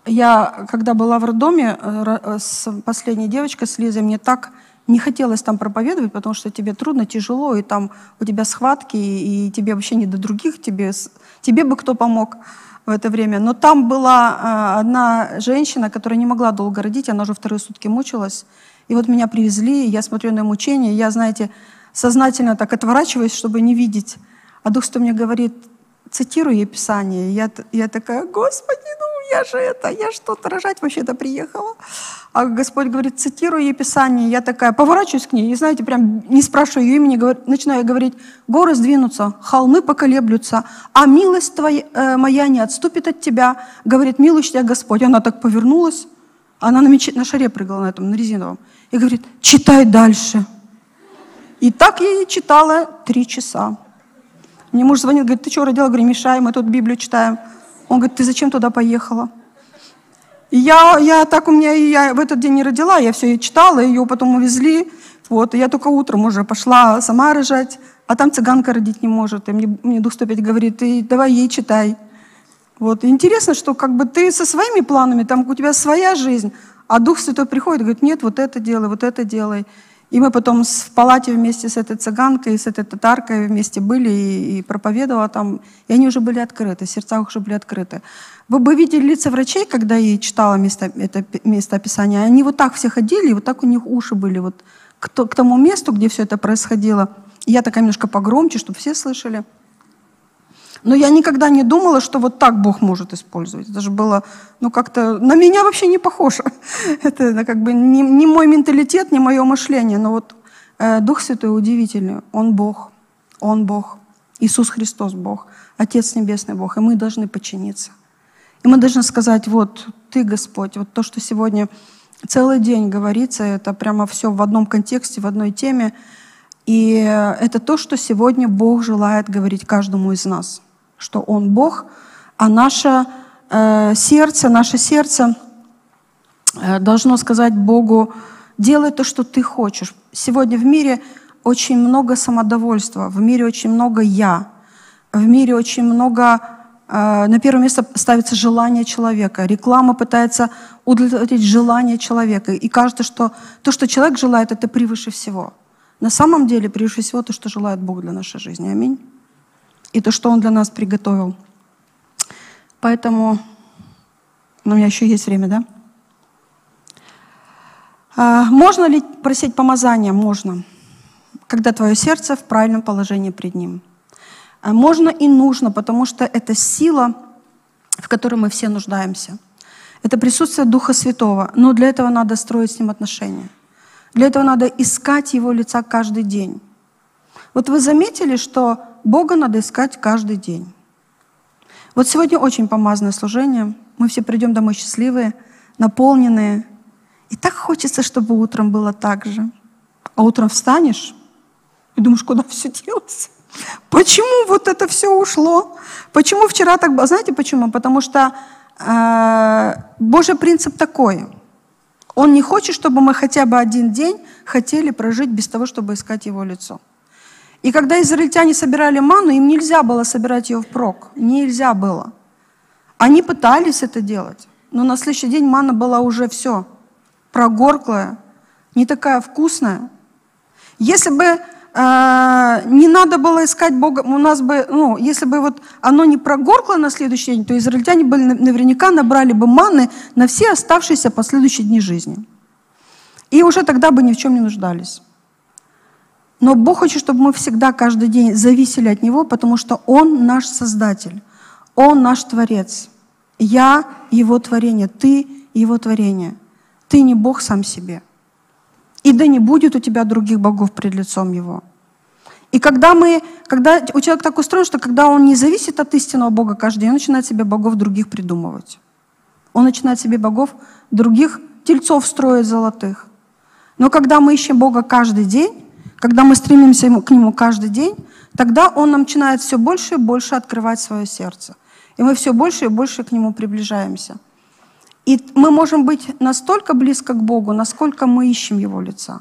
я, когда была в роддоме э, э, с последней девочкой, с Лизой, мне так не хотелось там проповедовать, потому что тебе трудно, тяжело, и там у тебя схватки, и тебе вообще не до других, тебе, тебе бы кто помог в это время. Но там была э, одна женщина, которая не могла долго родить, она уже вторые сутки мучилась. И вот меня привезли, я смотрю на мучение, я, знаете, сознательно так отворачиваюсь, чтобы не видеть а Дух Святой мне говорит, цитируй ей Писание. Я, я такая, Господи, ну я же это, я что-то рожать вообще-то приехала. А Господь говорит, цитируй ей Писание. Я такая, поворачиваюсь к ней, и знаете, прям не спрашиваю ее имени, говорю, начинаю говорить, горы сдвинутся, холмы поколеблются, а милость твоя, э, моя не отступит от тебя. Говорит, милуешь тебя Господь. Она так повернулась, она на, мече, на шаре прыгала на этом, на резиновом, и говорит, читай дальше. И так я ей читала три часа. Мне муж звонит, говорит, ты что родила? Говорю, мешай, мы тут Библию читаем. Он говорит, ты зачем туда поехала? И я, я так у меня, я в этот день не родила, я все ее читала, ее потом увезли. Вот, и я только утром уже пошла сама рожать, а там цыганка родить не может. И мне, мне Дух 105 говорит, ты давай ей читай. Вот. Интересно, что как бы ты со своими планами, там у тебя своя жизнь, а Дух Святой приходит и говорит, нет, вот это делай, вот это делай. И мы потом в палате вместе с этой цыганкой, с этой татаркой вместе были и, и проповедовала там. И они уже были открыты, сердца уже были открыты. Вы бы видели лица врачей, когда я читала место, это место описания. Они вот так все ходили, вот так у них уши были вот к, к тому месту, где все это происходило. Я такая немножко погромче, чтобы все слышали. Но я никогда не думала, что вот так Бог может использовать. Это же было, ну, как-то на меня вообще не похоже. [LAUGHS] Это как бы не, не мой менталитет, не мое мышление. Но вот э, Дух Святой удивительный. Он Бог. Он Бог. Иисус Христос Бог. Отец Небесный Бог. И мы должны подчиниться. И мы должны сказать, вот, Ты, Господь, вот то, что сегодня целый день говорится, это прямо все в одном контексте, в одной теме. И это то, что сегодня Бог желает говорить каждому из нас что Он Бог, а наше э, сердце, наше сердце э, должно сказать Богу, делай то, что ты хочешь. Сегодня в мире очень много самодовольства, в мире очень много «я», в мире очень много э, на первое место ставится желание человека. Реклама пытается удовлетворить желание человека. И кажется, что то, что человек желает, это превыше всего. На самом деле, превыше всего то, что желает Бог для нашей жизни. Аминь и то, что Он для нас приготовил. Поэтому ну, у меня еще есть время, да? А, можно ли просить помазания? Можно. Когда твое сердце в правильном положении пред Ним. А можно и нужно, потому что это сила, в которой мы все нуждаемся. Это присутствие Духа Святого. Но для этого надо строить с Ним отношения. Для этого надо искать Его лица каждый день. Вот вы заметили, что Бога надо искать каждый день. Вот сегодня очень помазанное служение. Мы все придем домой счастливые, наполненные. И так хочется, чтобы утром было так же. А утром встанешь и думаешь, куда все делось? Почему вот это все ушло? Почему вчера так было? Знаете почему? Потому что э, Божий принцип такой. Он не хочет, чтобы мы хотя бы один день хотели прожить без того, чтобы искать Его лицо. И когда израильтяне собирали ману, им нельзя было собирать ее впрок. Нельзя было. Они пытались это делать, но на следующий день мана была уже все, прогорклая, не такая вкусная. Если бы э, не надо было искать Бога, у нас бы, ну, если бы вот оно не прогоркло на следующий день, то израильтяне бы наверняка набрали бы маны на все оставшиеся последующие дни жизни. И уже тогда бы ни в чем не нуждались. Но Бог хочет, чтобы мы всегда, каждый день зависели от Него, потому что Он наш Создатель, Он наш Творец. Я Его творение, ты Его творение. Ты не Бог сам себе. И да не будет у тебя других богов пред лицом Его. И когда, мы, когда у человека так устроен, что когда он не зависит от истинного Бога каждый день, он начинает себе богов других придумывать. Он начинает себе богов других тельцов строить золотых. Но когда мы ищем Бога каждый день, когда мы стремимся к Нему каждый день, тогда Он начинает все больше и больше открывать свое сердце. И мы все больше и больше к Нему приближаемся. И мы можем быть настолько близко к Богу, насколько мы ищем Его лица,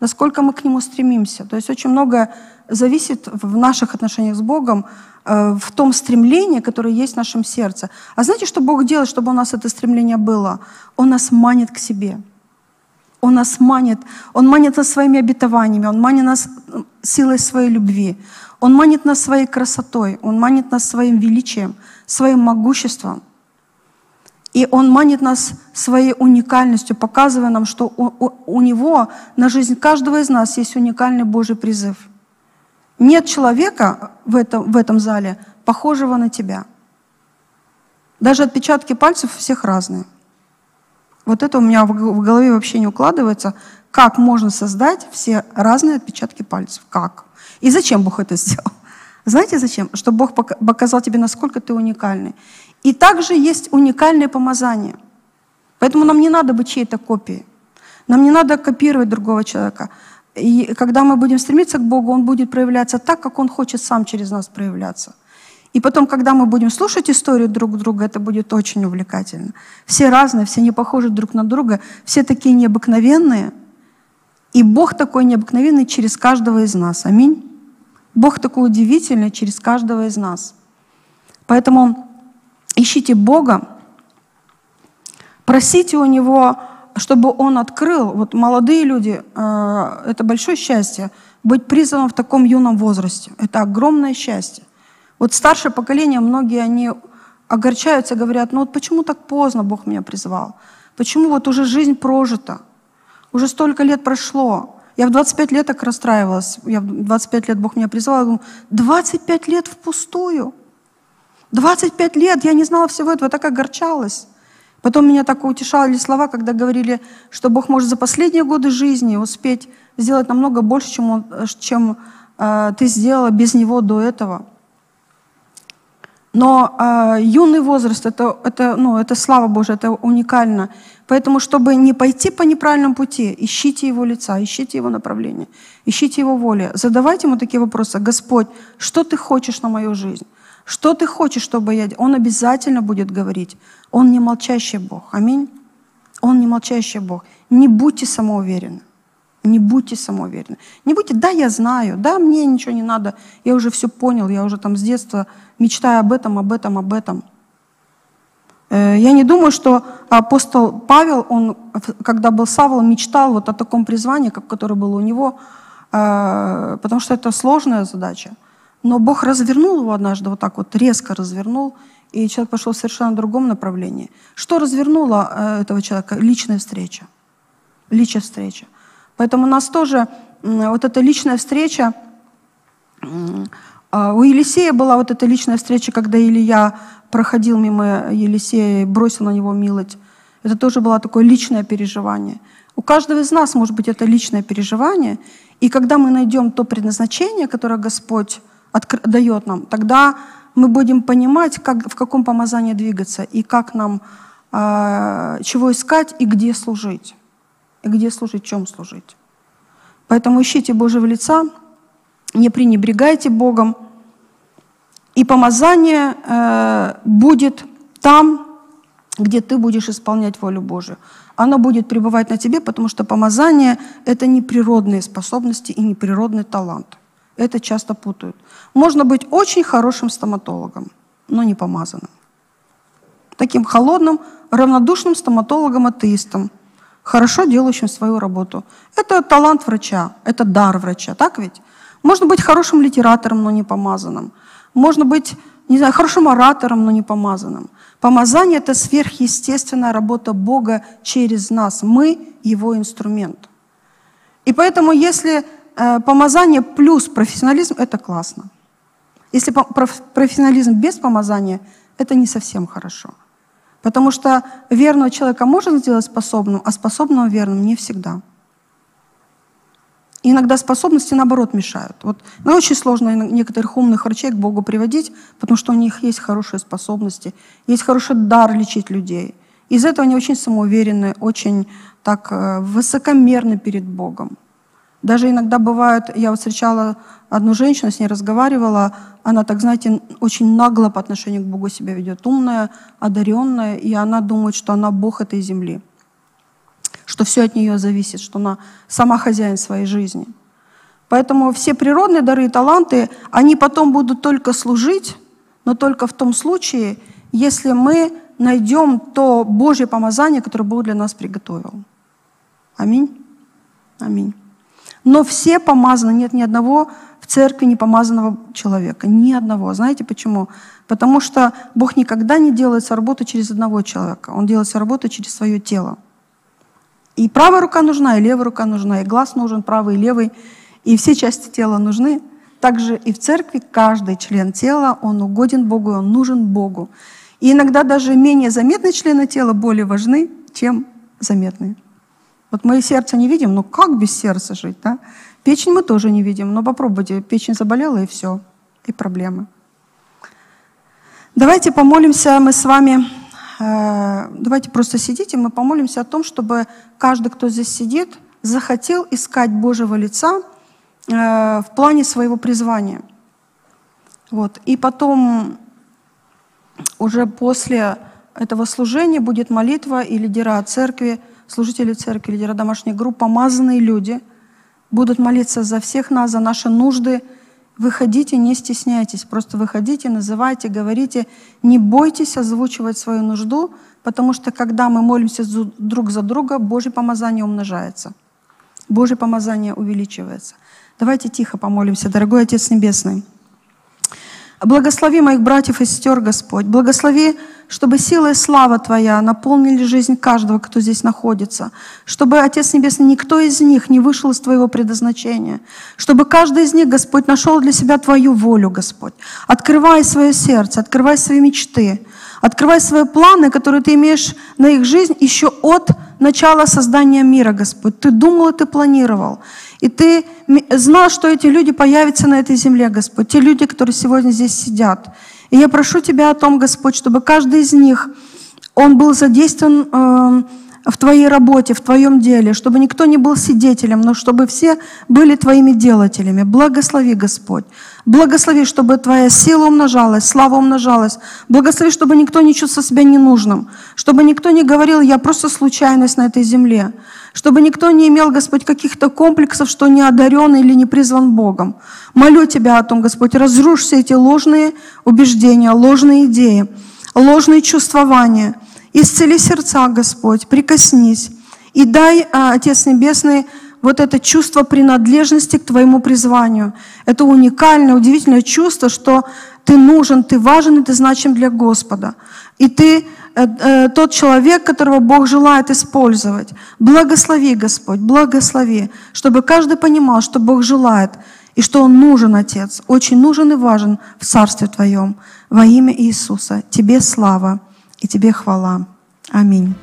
насколько мы к Нему стремимся. То есть очень многое зависит в наших отношениях с Богом, э, в том стремлении, которое есть в нашем сердце. А знаете, что Бог делает, чтобы у нас это стремление было? Он нас манит к себе – он нас манит. Он манит нас своими обетованиями, Он манит нас силой своей любви. Он манит нас своей красотой, Он манит нас своим величием, своим могуществом. И Он манит нас своей уникальностью, показывая нам, что у, у, у Него на жизнь каждого из нас есть уникальный Божий призыв. Нет человека в этом, в этом зале, похожего на тебя. Даже отпечатки пальцев у всех разные. Вот это у меня в голове вообще не укладывается. Как можно создать все разные отпечатки пальцев? Как? И зачем Бог это сделал? [LAUGHS] Знаете зачем? Чтобы Бог показал тебе, насколько ты уникальный. И также есть уникальное помазание. Поэтому нам не надо быть чьей-то копией. Нам не надо копировать другого человека. И когда мы будем стремиться к Богу, Он будет проявляться так, как Он хочет сам через нас проявляться. И потом, когда мы будем слушать историю друг друга, это будет очень увлекательно. Все разные, все не похожи друг на друга, все такие необыкновенные. И Бог такой необыкновенный через каждого из нас. Аминь. Бог такой удивительный через каждого из нас. Поэтому ищите Бога, просите у Него, чтобы Он открыл. Вот молодые люди, э, это большое счастье, быть призванным в таком юном возрасте. Это огромное счастье. Вот старшее поколение, многие они огорчаются, говорят, ну вот почему так поздно Бог меня призвал? Почему вот уже жизнь прожита? Уже столько лет прошло. Я в 25 лет так расстраивалась. Я в 25 лет Бог меня призвал. Я думаю, 25 лет впустую. 25 лет я не знала всего этого, так огорчалась. Потом меня так утешали слова, когда говорили, что Бог может за последние годы жизни успеть сделать намного больше, чем, он, чем э, ты сделала без Него до этого. Но э, юный возраст это, это, ну, это слава Божия, это уникально. Поэтому, чтобы не пойти по неправильному пути, ищите Его лица, ищите Его направление, ищите Его воли. Задавайте Ему такие вопросы. Господь, что Ты хочешь на мою жизнь? Что Ты хочешь, чтобы я... Он обязательно будет говорить. Он не молчащий Бог. Аминь. Он не молчащий Бог. Не будьте самоуверены. Не будьте самоуверены. Не будьте, да, я знаю, да, мне ничего не надо, я уже все понял, я уже там с детства мечтаю об этом, об этом, об этом. Э, я не думаю, что апостол Павел, он, когда был Савлом, мечтал вот о таком призвании, как которое было у него, э, потому что это сложная задача. Но Бог развернул его однажды, вот так вот резко развернул, и человек пошел в совершенно другом направлении. Что развернуло э, этого человека? Личная встреча. Личная встреча. Поэтому у нас тоже вот эта личная встреча, а, у Елисея была вот эта личная встреча, когда Илья проходил мимо Елисея и бросил на него милость. Это тоже было такое личное переживание. У каждого из нас может быть это личное переживание. И когда мы найдем то предназначение, которое Господь дает нам, тогда мы будем понимать, как, в каком помазании двигаться и как нам, э, чего искать и где служить и где служить, чем служить. Поэтому ищите Божьего лица, не пренебрегайте Богом, и помазание э, будет там, где ты будешь исполнять волю Божию. Оно будет пребывать на тебе, потому что помазание – это не природные способности и не природный талант. Это часто путают. Можно быть очень хорошим стоматологом, но не помазанным. Таким холодным, равнодушным стоматологом-атеистом – хорошо делающим свою работу. Это талант врача, это дар врача, так ведь? Можно быть хорошим литератором, но не помазанным. Можно быть, не знаю, хорошим оратором, но не помазанным. Помазание – это сверхъестественная работа Бога через нас. Мы – Его инструмент. И поэтому, если э, помазание плюс профессионализм – это классно. Если профессионализм без помазания – это не совсем хорошо. Потому что верного человека можно сделать способным, а способного верным не всегда. Иногда способности, наоборот, мешают. Вот, ну, очень сложно некоторых умных врачей к Богу приводить, потому что у них есть хорошие способности, есть хороший дар лечить людей. Из этого они очень самоуверенны, очень так э, высокомерны перед Богом. Даже иногда бывает, я вот встречала одну женщину, с ней разговаривала, она так, знаете, очень нагло по отношению к Богу себя ведет, умная, одаренная, и она думает, что она Бог этой земли, что все от нее зависит, что она сама хозяин своей жизни. Поэтому все природные дары и таланты, они потом будут только служить, но только в том случае, если мы найдем то Божье помазание, которое Бог для нас приготовил. Аминь. Аминь. Но все помазаны, нет ни одного в церкви непомазанного человека. Ни одного. Знаете почему? Потому что Бог никогда не делает работу через одного человека. Он делает работу через свое тело. И правая рука нужна, и левая рука нужна, и глаз нужен, правый и левый, и все части тела нужны. Также и в церкви каждый член тела, он угоден Богу, он нужен Богу. И иногда даже менее заметные члены тела более важны, чем заметные. Вот мы сердце не видим, но как без сердца жить, да? Печень мы тоже не видим, но попробуйте, печень заболела и все, и проблемы. Давайте помолимся мы с вами, э, давайте просто сидите, мы помолимся о том, чтобы каждый, кто здесь сидит, захотел искать Божьего лица э, в плане своего призвания. Вот. И потом уже после этого служения будет молитва, и лидера церкви, служители церкви, лидера домашних групп, помазанные люди будут молиться за всех нас, за наши нужды. Выходите, не стесняйтесь, просто выходите, называйте, говорите, не бойтесь озвучивать свою нужду, потому что когда мы молимся друг за друга, Божье помазание умножается. Божье помазание увеличивается. Давайте тихо помолимся, дорогой Отец Небесный. Благослови моих братьев и сестер, Господь. Благослови, чтобы сила и слава Твоя наполнили жизнь каждого, кто здесь находится. Чтобы, Отец Небесный, никто из них не вышел из Твоего предназначения. Чтобы каждый из них, Господь, нашел для себя Твою волю, Господь. Открывай свое сердце, открывай свои мечты. Открывай свои планы, которые Ты имеешь на их жизнь еще от начала создания мира, Господь. Ты думал и Ты планировал. И Ты знал, что эти люди появятся на этой земле, Господь. Те люди, которые сегодня здесь сидят. И я прошу Тебя о том, Господь, чтобы каждый из них, он был задействован э, в Твоей работе, в Твоем деле, чтобы никто не был свидетелем, но чтобы все были Твоими делателями. Благослови, Господь. Благослови, чтобы Твоя сила умножалась, слава умножалась. Благослови, чтобы никто не чувствовал себя ненужным, чтобы никто не говорил, я просто случайность на этой земле, чтобы никто не имел, Господь, каких-то комплексов, что не одарен или не призван Богом. Молю Тебя о том, Господь, разрушь все эти ложные убеждения, ложные идеи, ложные чувствования – Исцели сердца, Господь, прикоснись. И дай, а, Отец Небесный, вот это чувство принадлежности к Твоему призванию. Это уникальное, удивительное чувство, что Ты нужен, Ты важен, и Ты значим для Господа. И Ты э, э, тот человек, которого Бог желает использовать. Благослови, Господь, благослови, чтобы каждый понимал, что Бог желает, и что Он нужен, Отец, очень нужен и важен в Царстве Твоем. Во имя Иисуса Тебе слава и Тебе хвала. Аминь.